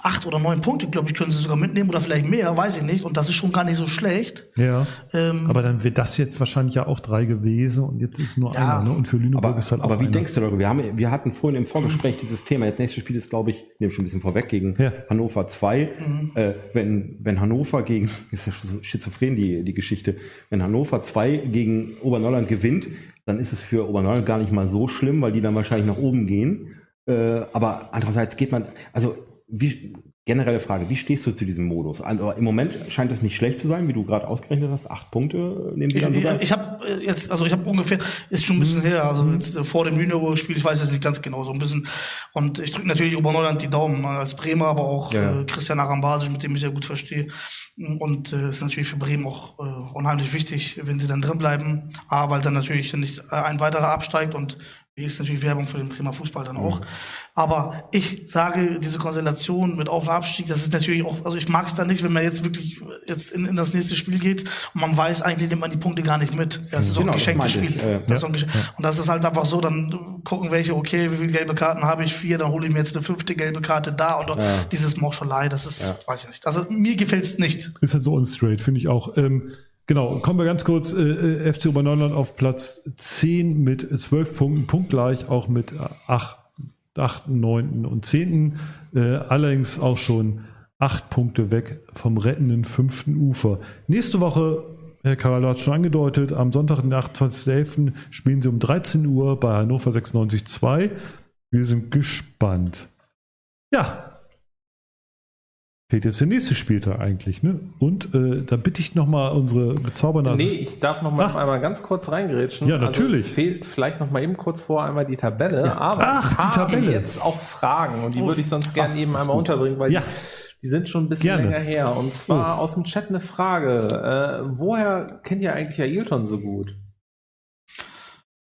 Acht oder neun Punkte, glaube ich, können sie sogar mitnehmen oder vielleicht mehr, weiß ich nicht. Und das ist schon gar nicht so schlecht. Ja. Ähm, aber dann wird das jetzt wahrscheinlich ja auch drei gewesen und jetzt ist nur ja, einer. Ne? Und für Lüneburg aber, ist halt aber auch wie einer. denkst du darüber? Wir, haben, wir hatten vorhin im Vorgespräch mhm. dieses Thema. Das nächste Spiel ist, glaube ich, nehme schon ein bisschen vorweg, gegen ja. Hannover 2. Mhm. Äh, wenn, wenn Hannover gegen, ist ja schizophren die, die Geschichte, wenn Hannover 2 gegen Oberneuland gewinnt, dann ist es für Oberneuland gar nicht mal so schlimm, weil die dann wahrscheinlich nach oben gehen. Äh, aber andererseits geht man, also wie, generelle Frage, wie stehst du zu diesem Modus? Also im Moment scheint es nicht schlecht zu sein, wie du gerade ausgerechnet hast. Acht Punkte nehmen sie dann sogar. Ich, ich habe äh, jetzt, also ich habe ungefähr, ist schon ein bisschen her, also jetzt äh, vor dem Lüneburg-Spiel, ich weiß es nicht ganz genau, so ein bisschen. Und ich drücke natürlich Oberneuland die Daumen ne, als Bremer, aber auch ja. äh, Christian Arambasic, mit dem ich ja gut verstehe. Und äh, ist natürlich für Bremen auch äh, unheimlich wichtig, wenn sie dann drin bleiben. A, weil dann natürlich nicht äh, ein weiterer absteigt und ist natürlich Werbung für den Bremer Fußball dann auch. Mhm. Aber ich sage, diese Konstellation mit Auf- und Abstieg, das ist natürlich auch, also ich mag es da nicht, wenn man jetzt wirklich jetzt in, in das nächste Spiel geht und man weiß, eigentlich nimmt man die Punkte gar nicht mit. Das ist so ein genau, geschenktes Spiel. Äh, das ja. Geschenk und das ist halt einfach so, dann gucken welche, okay, wie viele gelbe Karten habe ich? Vier, dann hole ich mir jetzt eine fünfte gelbe Karte da und ja. dieses Morschelei, das ist, weiß ich nicht. Also mir gefällt es nicht. Ist halt so unstraight, finde ich auch. Ähm, Genau, kommen wir ganz kurz. Äh, äh FC Oberneuland auf Platz 10 mit 12 Punkten, punktgleich auch mit 8, 8 9. und 10. Äh, allerdings auch schon 8 Punkte weg vom rettenden fünften Ufer. Nächste Woche, Herr Karalo hat schon angedeutet, am Sonntag, den 28.11. spielen sie um 13 Uhr bei Hannover 96 2. Wir sind gespannt. Ja, Fehlt jetzt der nächste Spieltag eigentlich, ne? Und äh, da bitte ich nochmal unsere bezaubernde Nee, ich darf noch mal Ach. einmal ganz kurz reingrätschen. Ja, natürlich. Also es fehlt vielleicht noch mal eben kurz vor einmal die Tabelle, ja. aber Ach, die Tabelle. jetzt auch Fragen und die oh. würde ich sonst gerne eben einmal gut. unterbringen, weil ja. die, die, sind schon ein bisschen gerne. länger her. Und zwar oh. aus dem Chat eine Frage. Äh, woher kennt ihr eigentlich Ailton so gut?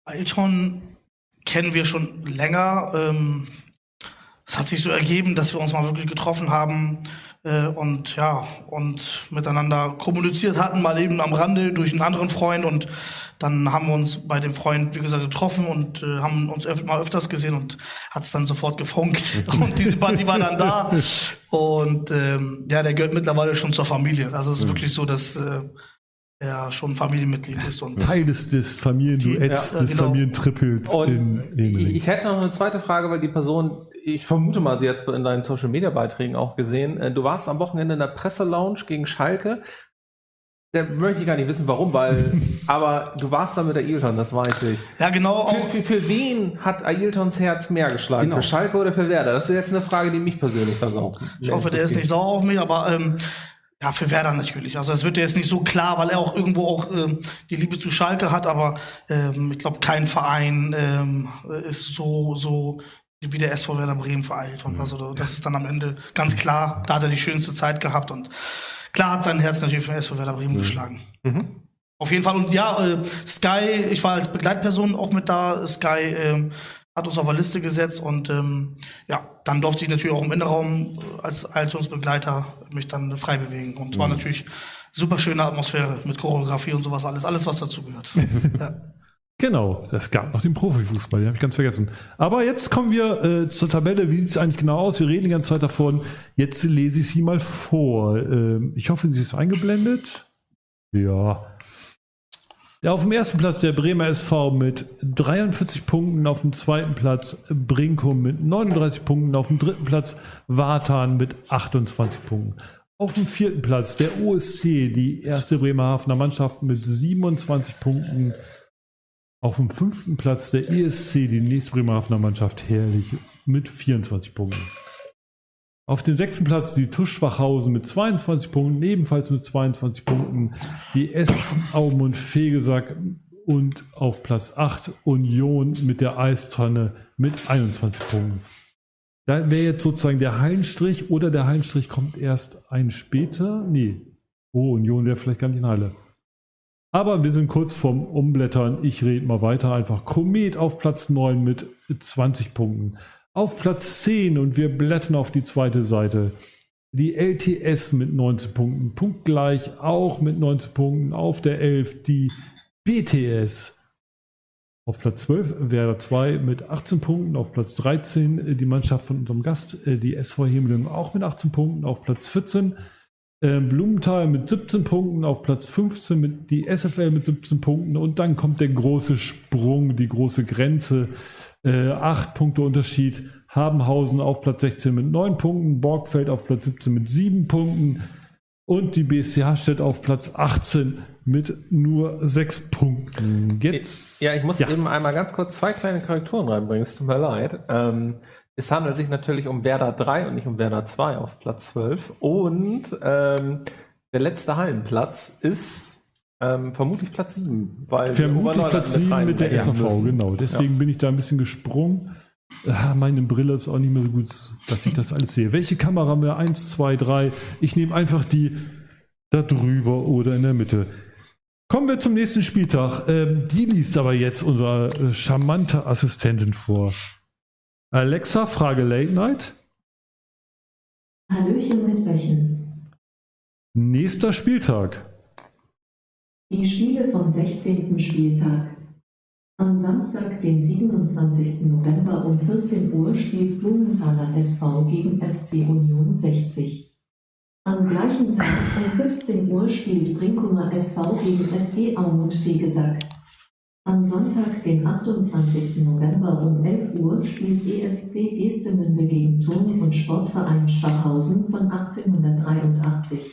Ailton kennen wir schon länger. Ähm, es hat sich so ergeben, dass wir uns mal wirklich getroffen haben äh, und ja, und miteinander kommuniziert hatten, mal eben am Rande durch einen anderen Freund und dann haben wir uns bei dem Freund, wie gesagt, getroffen und äh, haben uns öf mal öfters gesehen und hat es dann sofort gefunkt und die Sympathie war dann da und ähm, ja, der gehört mittlerweile schon zur Familie. Also es ist mhm. wirklich so, dass äh, er schon Familienmitglied ist und Teil des, des Familienduetts, ja, des genau. Familientrippels in, in Ich hätte noch eine zweite Frage, weil die Person ich vermute mal, sie hat es in deinen Social Media Beiträgen auch gesehen. Äh, du warst am Wochenende in der Presselounge gegen Schalke. Da möchte ich gar nicht wissen, warum, weil, aber du warst da mit Ailton, das weiß ich. Ja, genau. Für, für, für wen hat Ailtons Herz mehr geschlagen? Genau. Für Schalke oder für Werder? Das ist jetzt eine Frage, die mich persönlich versorgt. Ich hoffe, der ist nicht sauer auf mich, aber ähm, ja, für Werder natürlich. Also es wird ja jetzt nicht so klar, weil er auch irgendwo auch ähm, die Liebe zu Schalke hat, aber ähm, ich glaube, kein Verein ähm, ist so, so wie der SV Werder Bremen vereilt. Und mhm. also das ist dann am Ende ganz klar, da hat er die schönste Zeit gehabt und klar hat sein Herz natürlich für den SV Werder Bremen mhm. geschlagen. Mhm. Auf jeden Fall. Und ja, äh, Sky, ich war als Begleitperson auch mit da. Sky äh, hat uns auf eine Liste gesetzt und ähm, ja, dann durfte ich natürlich auch im Innenraum als Altungsbegleiter mich dann frei bewegen. Und es war mhm. natürlich super schöne Atmosphäre mit Choreografie und sowas alles, alles was dazu gehört. ja. Genau, es gab noch den Profifußball, den habe ich ganz vergessen. Aber jetzt kommen wir äh, zur Tabelle. Wie sieht es eigentlich genau aus? Wir reden die ganze Zeit davon. Jetzt lese ich sie mal vor. Ähm, ich hoffe, sie ist eingeblendet. Ja. ja. Auf dem ersten Platz der Bremer SV mit 43 Punkten, auf dem zweiten Platz Brinkum mit 39 Punkten, auf dem dritten Platz Wartan mit 28 Punkten. Auf dem vierten Platz der OSC, die erste Bremerhavener Mannschaft mit 27 Punkten. Auf dem fünften Platz der ESC, die nächste Bremerhavener Mannschaft, herrlich mit 24 Punkten. Auf dem sechsten Platz die Tuschwachhausen mit 22 Punkten, ebenfalls mit 22 Punkten. Die S Aumund Fegesack und auf Platz 8 Union mit der Eistonne mit 21 Punkten. Da wäre jetzt sozusagen der Hallenstrich oder der Hallenstrich kommt erst ein später. Nee. Oh, Union wäre vielleicht gar nicht in Halle. Aber wir sind kurz vorm Umblättern. Ich rede mal weiter. Einfach Komet auf Platz 9 mit 20 Punkten. Auf Platz 10 und wir blättern auf die zweite Seite. Die LTS mit 19 Punkten. Punktgleich auch mit 19 Punkten. Auf der 11 die BTS. Auf Platz 12 Werder 2 mit 18 Punkten. Auf Platz 13 äh, die Mannschaft von unserem Gast, äh, die SV Hemeling, auch mit 18 Punkten. Auf Platz 14 äh, Blumenthal mit 17 Punkten. Auf Platz 15 mit die SFL mit 17 Punkten. Und dann kommt der große Sprung, die große Grenze. Äh, 8 Punkte Unterschied. Habenhausen auf Platz 16 mit 9 Punkten. Borgfeld auf Platz 17 mit 7 Punkten. Und die BSC Hastedt auf Platz 18 mit nur sechs Punkten. Jetzt, ja, ich muss ja. eben einmal ganz kurz zwei kleine Korrekturen reinbringen. Es tut mir leid. Ähm, es handelt sich natürlich um Werder 3 und nicht um Werder 2 auf Platz 12. Und ähm, der letzte Hallenplatz ist ähm, vermutlich Platz 7. Weil vermutlich Platz 7 mit der SAV, genau. Deswegen ja. bin ich da ein bisschen gesprungen. Ah, meine Brille ist auch nicht mehr so gut, dass ich das alles sehe. Welche Kamera haben wir? Eins, zwei, drei. Ich nehme einfach die da drüber oder in der Mitte. Kommen wir zum nächsten Spieltag. Ähm, die liest aber jetzt unsere äh, charmante Assistentin vor. Alexa, Frage Late Night. Hallöchen mit Bächen. Nächster Spieltag. Die Spiele vom 16. Spieltag. Am Samstag, den 27. November um 14 Uhr spielt Blumenthaler SV gegen FC Union 60. Am gleichen Tag um 15 Uhr spielt Brinkumer SV gegen SG Aumund Fegesack. Am Sonntag, den 28. November um 11 Uhr spielt ESC Gestemünde gegen Turn- und Sportverein Schwachhausen von 1883.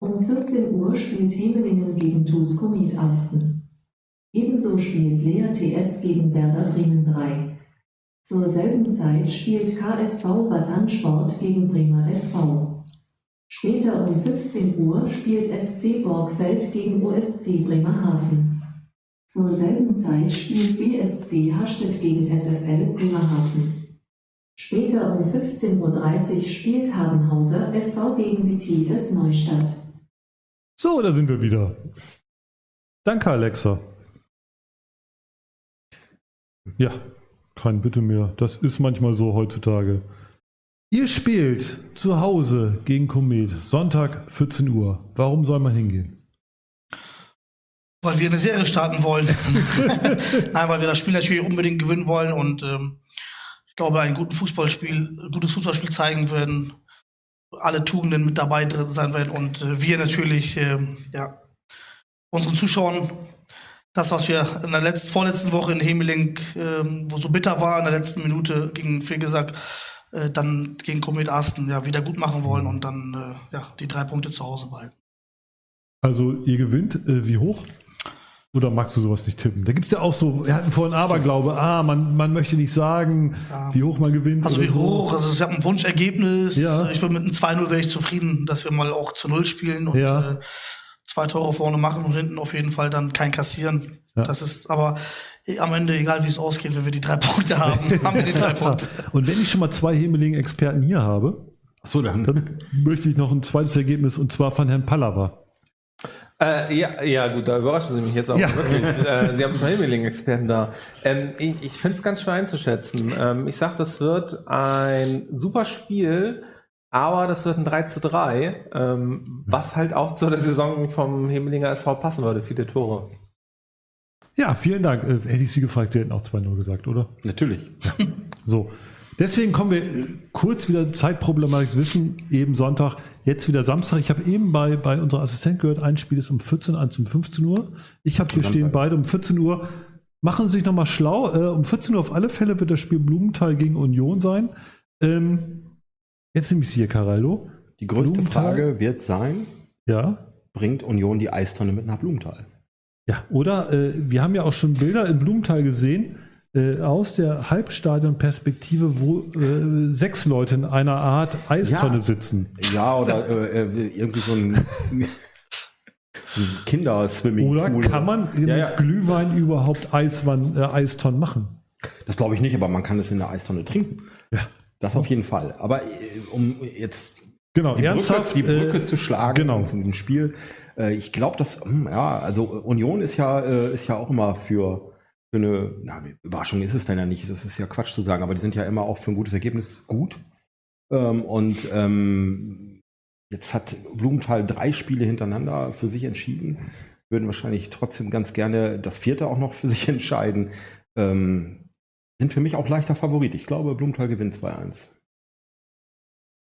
Um 14 Uhr spielt Hemelingen gegen TuS Komit Asten. Ebenso spielt Lea TS gegen Werder Bremen 3. Zur selben Zeit spielt KSV Bad Sport gegen Bremer SV. Später um 15 Uhr spielt SC Borgfeld gegen OSC Bremerhaven. Zur selben Zeit spielt BSC Hastedt gegen SFL Bremerhaven. Später um 15.30 Uhr spielt Habenhauser FV gegen BTS Neustadt. So, da sind wir wieder. Danke, Alexa. Ja, kein Bitte mehr. Das ist manchmal so heutzutage. Ihr spielt zu Hause gegen Komet, Sonntag 14 Uhr. Warum soll man hingehen? Weil wir eine Serie starten wollen. Nein, weil wir das Spiel natürlich unbedingt gewinnen wollen und ähm, ich glaube, ein gutes Fußballspiel, gutes Fußballspiel zeigen werden, alle Tugenden mit dabei drin sein werden und äh, wir natürlich, ähm, ja, unseren Zuschauern das, was wir in der letzten, vorletzten Woche in Hemeling, ähm, wo so bitter war, in der letzten Minute gegen Fegesack, äh, dann gegen Komet Asten ja, wieder gut machen wollen und dann äh, ja, die drei Punkte zu Hause behalten. Also ihr gewinnt, äh, wie hoch? Oder magst du sowas nicht tippen? Da gibt es ja auch so, wir hatten vorhin Aberglaube, ah, man, man möchte nicht sagen, ja. wie hoch man gewinnt. Also wie so. hoch, also ich habe ein Wunschergebnis. Ja. Ich würde mit einem 2-0 wäre ich zufrieden, dass wir mal auch zu Null spielen und ja. äh, zwei Tore vorne machen und hinten auf jeden Fall dann kein kassieren. Ja. Das ist aber am Ende, egal wie es ausgeht, wenn wir die drei Punkte haben, haben wir die drei Punkte. Und wenn ich schon mal zwei Hemeling-Experten hier habe, so, dann. dann möchte ich noch ein zweites Ergebnis und zwar von Herrn Pallava. Äh, ja, ja, gut, da überraschen Sie mich jetzt auch ja. wirklich. Äh, Sie haben zwei Hemeling-Experten da. Ähm, ich ich finde es ganz schwer einzuschätzen. Ähm, ich sage, das wird ein super Spiel, aber das wird ein 3 zu 3, ähm, was halt auch zu der Saison vom Hemelinger SV passen würde, viele Tore. Ja, vielen Dank. Äh, hätte ich Sie gefragt, Sie hätten auch 2-0 gesagt, oder? Natürlich. Ja. So. Deswegen kommen wir äh, kurz wieder Zeitproblematik wissen, eben Sonntag, jetzt wieder Samstag. Ich habe eben bei, bei unserer Assistent gehört, ein Spiel ist um 14, eins um 15 Uhr. Ich habe hier stehen beide um 14 Uhr. Machen Sie sich nochmal schlau. Äh, um 14 Uhr auf alle Fälle wird das Spiel Blumenthal gegen Union sein. Ähm, jetzt nehme ich Sie hier, Carallo. Die größte Blumenthal. Frage wird sein, ja? bringt Union die Eistonne mit nach Blumenthal? Ja, oder äh, wir haben ja auch schon Bilder in Blumenthal gesehen äh, aus der Halbstadion-Perspektive, wo äh, sechs Leute in einer Art Eistonne ja. sitzen. Ja, oder äh, äh, irgendwie so ein, Kinderswimming. Oder kann man ja, mit ja. Glühwein überhaupt Eiswann, äh, Eistonnen machen? Das glaube ich nicht, aber man kann es in der Eistonne trinken. Ja. Das auf jeden Fall. Aber um jetzt genau, die, ernsthaft, Brücke, die Brücke zu schlagen genau. zu dem Spiel, ich glaube, dass, hm, ja, also Union ist ja, ist ja auch immer für, für eine, na, Überraschung ist es dann ja nicht, das ist ja Quatsch zu sagen, aber die sind ja immer auch für ein gutes Ergebnis gut. Ähm, und ähm, jetzt hat Blumenthal drei Spiele hintereinander für sich entschieden. würden wahrscheinlich trotzdem ganz gerne das vierte auch noch für sich entscheiden. Ähm, sind für mich auch leichter Favorit. Ich glaube, Blumenthal gewinnt 2-1.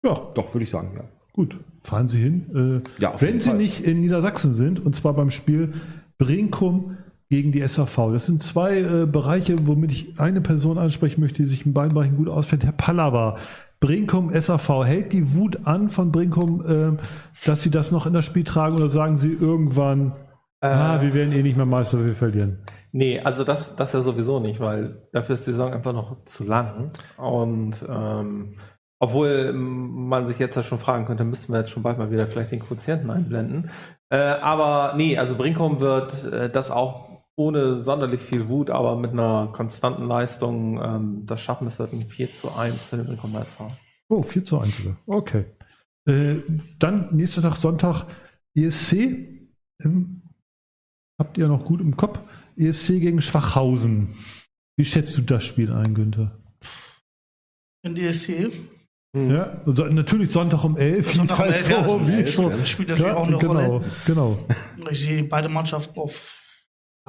Ja, doch, würde ich sagen, ja. Gut, fahren Sie hin. Äh, ja, wenn Sie Fall. nicht in Niedersachsen sind, und zwar beim Spiel Brinkum gegen die SAV. Das sind zwei äh, Bereiche, womit ich eine Person ansprechen möchte, die sich in beiden Bereichen gut ausfällt. Herr Pallava, Brinkum SAV, hält die Wut an von Brinkum, äh, dass Sie das noch in das Spiel tragen oder sagen Sie irgendwann, äh, ah, wir werden eh nicht mehr Meister, wir verlieren? Nee, also das, das ja sowieso nicht, weil dafür ist die Saison einfach noch zu lang. Und ähm, obwohl man sich jetzt ja schon fragen könnte, müssten wir jetzt schon bald mal wieder vielleicht den Quotienten einblenden. Äh, aber nee, also Brinkum wird äh, das auch ohne sonderlich viel Wut, aber mit einer konstanten Leistung ähm, das schaffen. Das wird ein 4 zu 1 für den Willkommen SV. Oh, 4 zu 1 sogar. Okay. Äh, dann nächster Tag Sonntag ESC. Ähm, habt ihr noch gut im Kopf? ESC gegen Schwachhausen. Wie schätzt du das Spiel ein, Günther? In ESC? Hm. Ja, natürlich Sonntag um 11. Sonntag um 11, halt so, ja, das spielt natürlich auch eine genau, Rolle. Genau. Ich sehe beide Mannschaften auf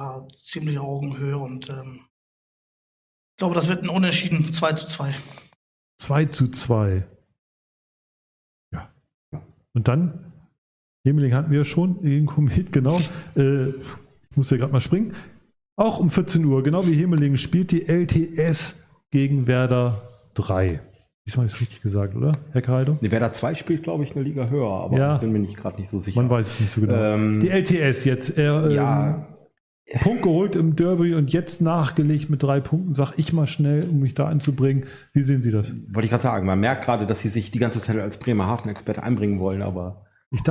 ja, ziemlich Augenhöhe und ähm, ich glaube, das wird ein Unentschieden 2 zu 2. 2 zu 2. Ja. Und dann, Hemeling hatten wir ja schon, gegen Komet, genau. Äh, ich muss ja gerade mal springen. Auch um 14 Uhr, genau wie Hemeling, spielt die LTS gegen Werder 3. Diesmal ist es richtig gesagt, oder, Herr Kaido? Nee, Werder 2 spielt, glaube ich, eine Liga höher, aber ja, ich bin mir gerade nicht so sicher. Man weiß es nicht so genau. Ähm, die LTS jetzt. Äh, ja. Punkt geholt im Derby und jetzt nachgelegt mit drei Punkten, sag ich mal schnell, um mich da einzubringen. Wie sehen Sie das? Wollte ich gerade sagen, man merkt gerade, dass Sie sich die ganze Zeit als Bremerhaven-Experte einbringen wollen, aber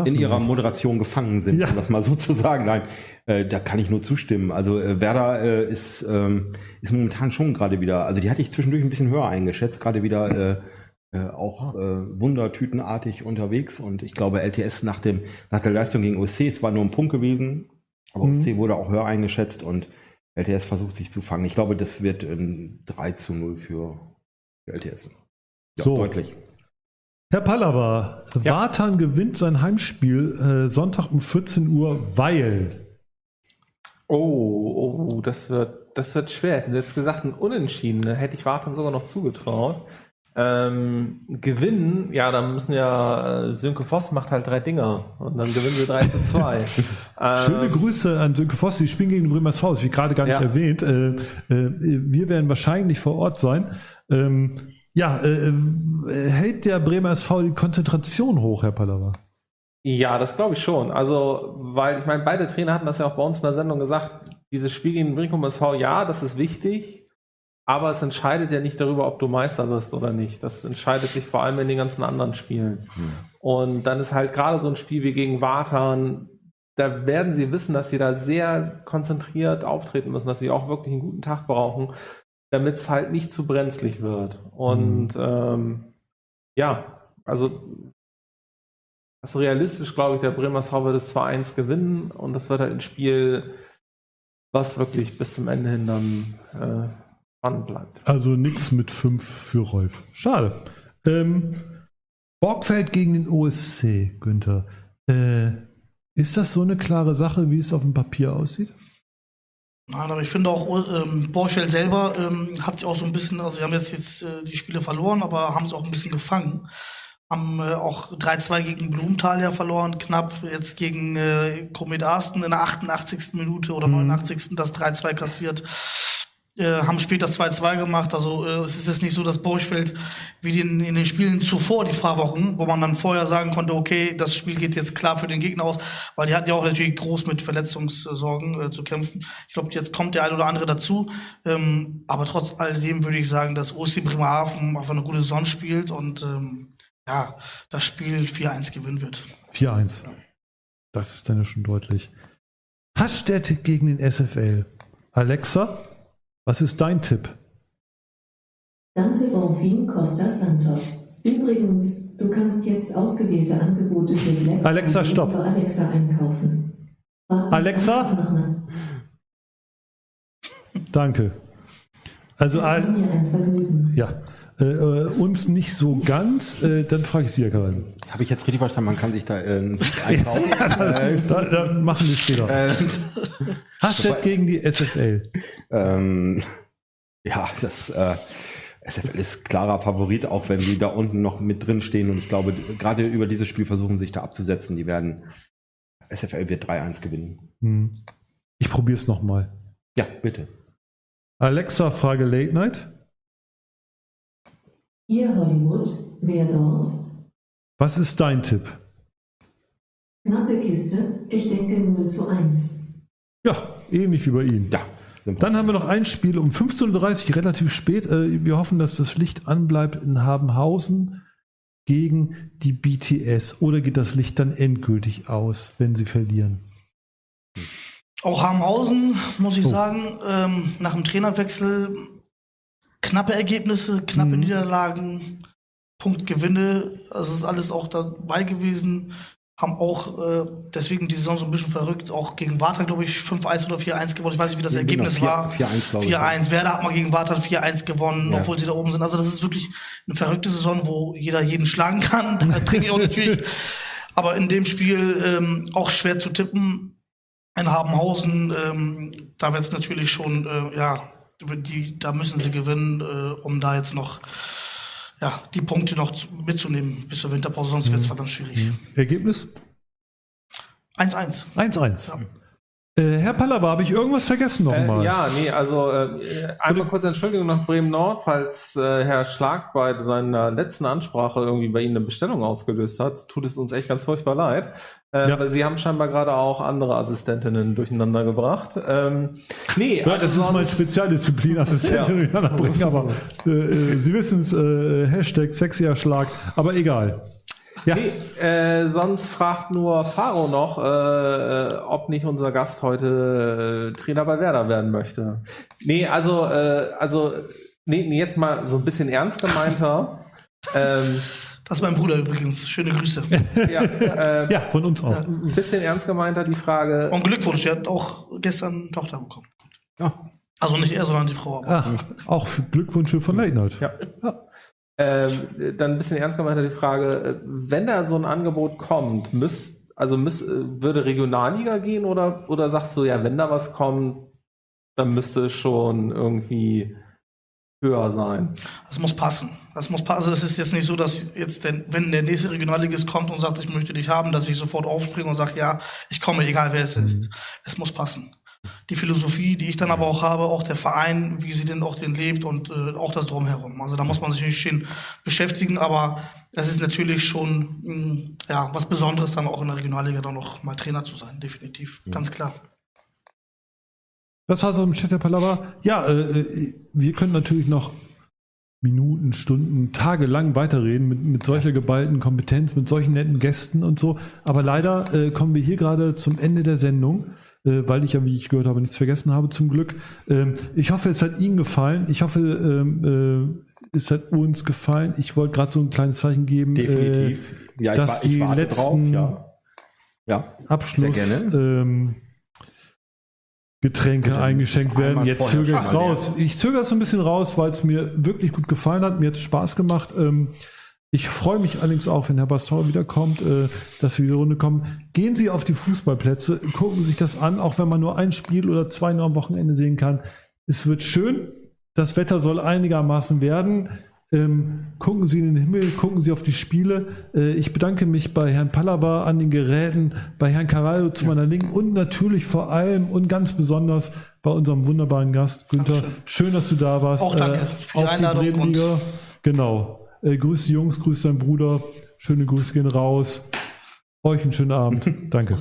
in ihrer nicht. Moderation gefangen sind, ja. um das mal so zu sagen. Nein, äh, da kann ich nur zustimmen. Also äh, Werder äh, ist, ähm, ist momentan schon gerade wieder, also die hatte ich zwischendurch ein bisschen höher eingeschätzt, gerade wieder äh, äh, auch äh, wundertütenartig unterwegs und ich glaube LTS nach dem nach der Leistung gegen OSC, es war nur ein Punkt gewesen, aber mhm. OSC wurde auch höher eingeschätzt und LTS versucht sich zu fangen. Ich glaube, das wird ein 3 zu 0 für, für LTS. Ja, so. deutlich. Herr Pallava, ja. Wartan gewinnt sein Heimspiel äh, Sonntag um 14 Uhr, weil. Oh, oh, das wird, das wird schwer. Hätten Sie jetzt gesagt, ein Unentschieden, hätte ich Wartan sogar noch zugetraut. Ähm, gewinnen, ja, dann müssen ja, äh, Sönke Voss macht halt drei Dinger und dann gewinnen sie 3 zu 2. Schöne ähm, Grüße an Sönke Voss, die spielen gegen Bremer's Haus, wie gerade gar nicht ja. erwähnt. Äh, äh, wir werden wahrscheinlich vor Ort sein. Ähm, ja, äh, äh hält der Bremer SV die Konzentration hoch, Herr Pallava? Ja, das glaube ich schon. Also, weil ich meine, beide Trainer hatten das ja auch bei uns in der Sendung gesagt, dieses Spiel gegen Brinkum SV, ja, das ist wichtig, aber es entscheidet ja nicht darüber, ob du Meister wirst oder nicht. Das entscheidet sich vor allem in den ganzen anderen Spielen. Hm. Und dann ist halt gerade so ein Spiel wie gegen Wartan, da werden sie wissen, dass sie da sehr konzentriert auftreten müssen, dass sie auch wirklich einen guten Tag brauchen, damit es halt nicht zu brenzlig wird. Und mhm. ähm, ja, also also realistisch glaube ich, der Bremer SV wird es 2-1 gewinnen und das wird halt ein Spiel, was wirklich bis zum Ende hin dann äh, spannend bleibt. Also nichts mit 5 für Rolf. Schade. Ähm, Borgfeld gegen den OSC, Günther. Äh, ist das so eine klare Sache, wie es auf dem Papier aussieht? Nein, aber ich finde auch, ähm, Borgfeld selber ähm, hat sich auch so ein bisschen, also sie haben jetzt, jetzt äh, die Spiele verloren, aber haben es auch ein bisschen gefangen. Haben äh, auch 3-2 gegen Blumenthal ja verloren, knapp jetzt gegen äh, Komet Arsten in der 88. Minute oder mhm. 89. das 3-2 kassiert. Äh, haben später 2-2 gemacht. Also äh, es ist jetzt nicht so, dass Borchfeld wie den, in den Spielen zuvor, die Fahrwochen, wo man dann vorher sagen konnte, okay, das Spiel geht jetzt klar für den Gegner aus, weil die hatten ja auch natürlich groß mit Verletzungssorgen äh, zu kämpfen. Ich glaube, jetzt kommt der ein oder andere dazu. Ähm, aber trotz alledem würde ich sagen, dass OC Bremerhaven einfach eine gute Saison spielt und ähm, ja, das Spiel 4-1 gewinnen wird. 4-1. Das ist dann ja schon deutlich. Hasstedt gegen den SFL. Alexa, was ist dein Tipp? Dante Bonfim Costa Santos. Übrigens, du kannst jetzt ausgewählte Angebote für Black Alexa, stopp. Alexa einkaufen. Warten Alexa? Danke. Also, Vergnügen. Ja. Äh, äh, uns nicht so ganz. Äh, dann frage ich Sie, Herr Karel. Habe ich jetzt richtig verstanden, man kann sich da äh, einkaufen? da, da, machen wir später. Äh, Hashtag gegen die SFL. Ähm, ja, das äh, SFL ist klarer Favorit, auch wenn sie da unten noch mit drin stehen. Und ich glaube, gerade über dieses Spiel versuchen sich da abzusetzen. Die werden SFL wird 3-1 gewinnen. Hm. Ich probiere es nochmal. Ja, bitte. Alexa, Frage Late Night. Hier Hollywood, wer dort? Was ist dein Tipp? Knappe Kiste, ich denke 0 zu 1. Ja, ähnlich wie bei Ihnen. Ja. Dann haben wir noch ein Spiel um 15.30 Uhr, relativ spät. Äh, wir hoffen, dass das Licht anbleibt in Habenhausen gegen die BTS. Oder geht das Licht dann endgültig aus, wenn sie verlieren? Auch Habenhausen, muss ich oh. sagen, ähm, nach dem Trainerwechsel knappe Ergebnisse, knappe mhm. Niederlagen, Punktgewinne, also ist alles auch dabei gewesen. Haben auch äh, deswegen die Saison so ein bisschen verrückt, auch gegen Warta, glaube ich, 5-1 oder 4-1 gewonnen. Ich weiß nicht, wie das ja, Ergebnis genau, 4, war. 4-1, 4-1. Werder hat mal gegen Warta 4-1 gewonnen, ja. obwohl sie da oben sind. Also das ist wirklich eine verrückte Saison, wo jeder jeden schlagen kann. Da trinke ich auch natürlich. Aber in dem Spiel ähm, auch schwer zu tippen. In Habenhausen, ähm, da wird es natürlich schon, äh, ja, die, da müssen sie gewinnen, äh, um da jetzt noch ja, die Punkte noch mitzunehmen bis zur Winterpause, sonst mhm. wird es verdammt schwierig. Mhm. Ergebnis? 1-1. 1-1. Ja. Äh, Herr Pallava, habe ich irgendwas vergessen nochmal? Äh, ja, nee, also äh, einmal kurz Entschuldigung nach Bremen-Nord, falls äh, Herr Schlag bei seiner letzten Ansprache irgendwie bei Ihnen eine Bestellung ausgelöst hat. Tut es uns echt ganz furchtbar leid. Äh, ja. Weil Sie haben scheinbar gerade auch andere Assistentinnen durcheinander gebracht. Ähm, nee, ja, also das ist meine Spezialdisziplin, Assistenten ja. durcheinander bringen, aber äh, äh Sie wissen es, äh, Hashtag Sexy-Erschlag, aber egal. Ja. Nee, äh, sonst fragt nur Faro noch, äh, äh, ob nicht unser Gast heute äh, Trainer bei Werder werden möchte. Nee, also, äh, also, nee, nee, jetzt mal so ein bisschen ernst gemeinter. ähm, das ist mein Bruder übrigens. Schöne Grüße. ja, äh, ja, von uns auch. Ein bisschen ernst gemeinter die Frage. Und Glückwunsch, er hat auch gestern eine Tochter bekommen. Ja. Also nicht er, sondern die Frau. Ach, auch Glückwünsche von Late Night. Ja. ja. Ähm, dann ein bisschen ernst gemeint die Frage, äh, wenn da so ein Angebot kommt, müsst, also müsst, äh, würde Regionalliga gehen oder, oder sagst du, ja, wenn da was kommt, dann müsste es schon irgendwie höher sein? Das muss passen. Das muss passen. Also es ist jetzt nicht so, dass jetzt, der, wenn der nächste Regionalligist kommt und sagt, ich möchte dich haben, dass ich sofort aufspringe und sage, ja, ich komme, egal wer es ist. Es muss passen die Philosophie, die ich dann aber auch habe, auch der Verein, wie sie denn auch den lebt und äh, auch das drumherum. Also da muss man sich nicht schön beschäftigen, aber es ist natürlich schon mh, mm, ja was Besonderes, dann auch in der Regionalliga dann noch mal Trainer zu sein, definitiv, ja. ganz klar. Das war so im Chat der Palava. Ja, äh, äh, wir können natürlich noch Minuten, Stunden, Tage lang weiterreden mit, mit solcher geballten Kompetenz, mit solchen netten Gästen und so. Aber leider äh, kommen wir hier gerade zum Ende der Sendung äh, weil ich ja, wie ich gehört habe, nichts vergessen habe, zum Glück. Ähm, ich hoffe, es hat Ihnen gefallen. Ich hoffe, ähm, äh, es hat uns gefallen. Ich wollte gerade so ein kleines Zeichen geben, Definitiv. Äh, ja, dass ich, die letzten drauf, ja. Ja, Abschluss ähm, Getränke eingeschenkt werden. Jetzt zögere ich raus. Ich zögere es so ein bisschen raus, weil es mir wirklich gut gefallen hat. Mir hat es Spaß gemacht. Ähm, ich freue mich allerdings auch, wenn Herr Bastor wiederkommt, äh, dass wir wieder Runde kommen. Gehen Sie auf die Fußballplätze, gucken Sie sich das an, auch wenn man nur ein Spiel oder zwei nur am Wochenende sehen kann. Es wird schön. Das Wetter soll einigermaßen werden. Ähm, gucken Sie in den Himmel, gucken Sie auf die Spiele. Äh, ich bedanke mich bei Herrn Pallaba an den Geräten, bei Herrn Carallo zu ja. meiner Linken und natürlich vor allem und ganz besonders bei unserem wunderbaren Gast Günther. Dankeschön. Schön, dass du da warst. Auch danke äh, für die Einladung. Genau. Äh, grüß die Jungs, grüß deinen Bruder. Schöne Grüße gehen raus. Euch einen schönen Abend. Danke.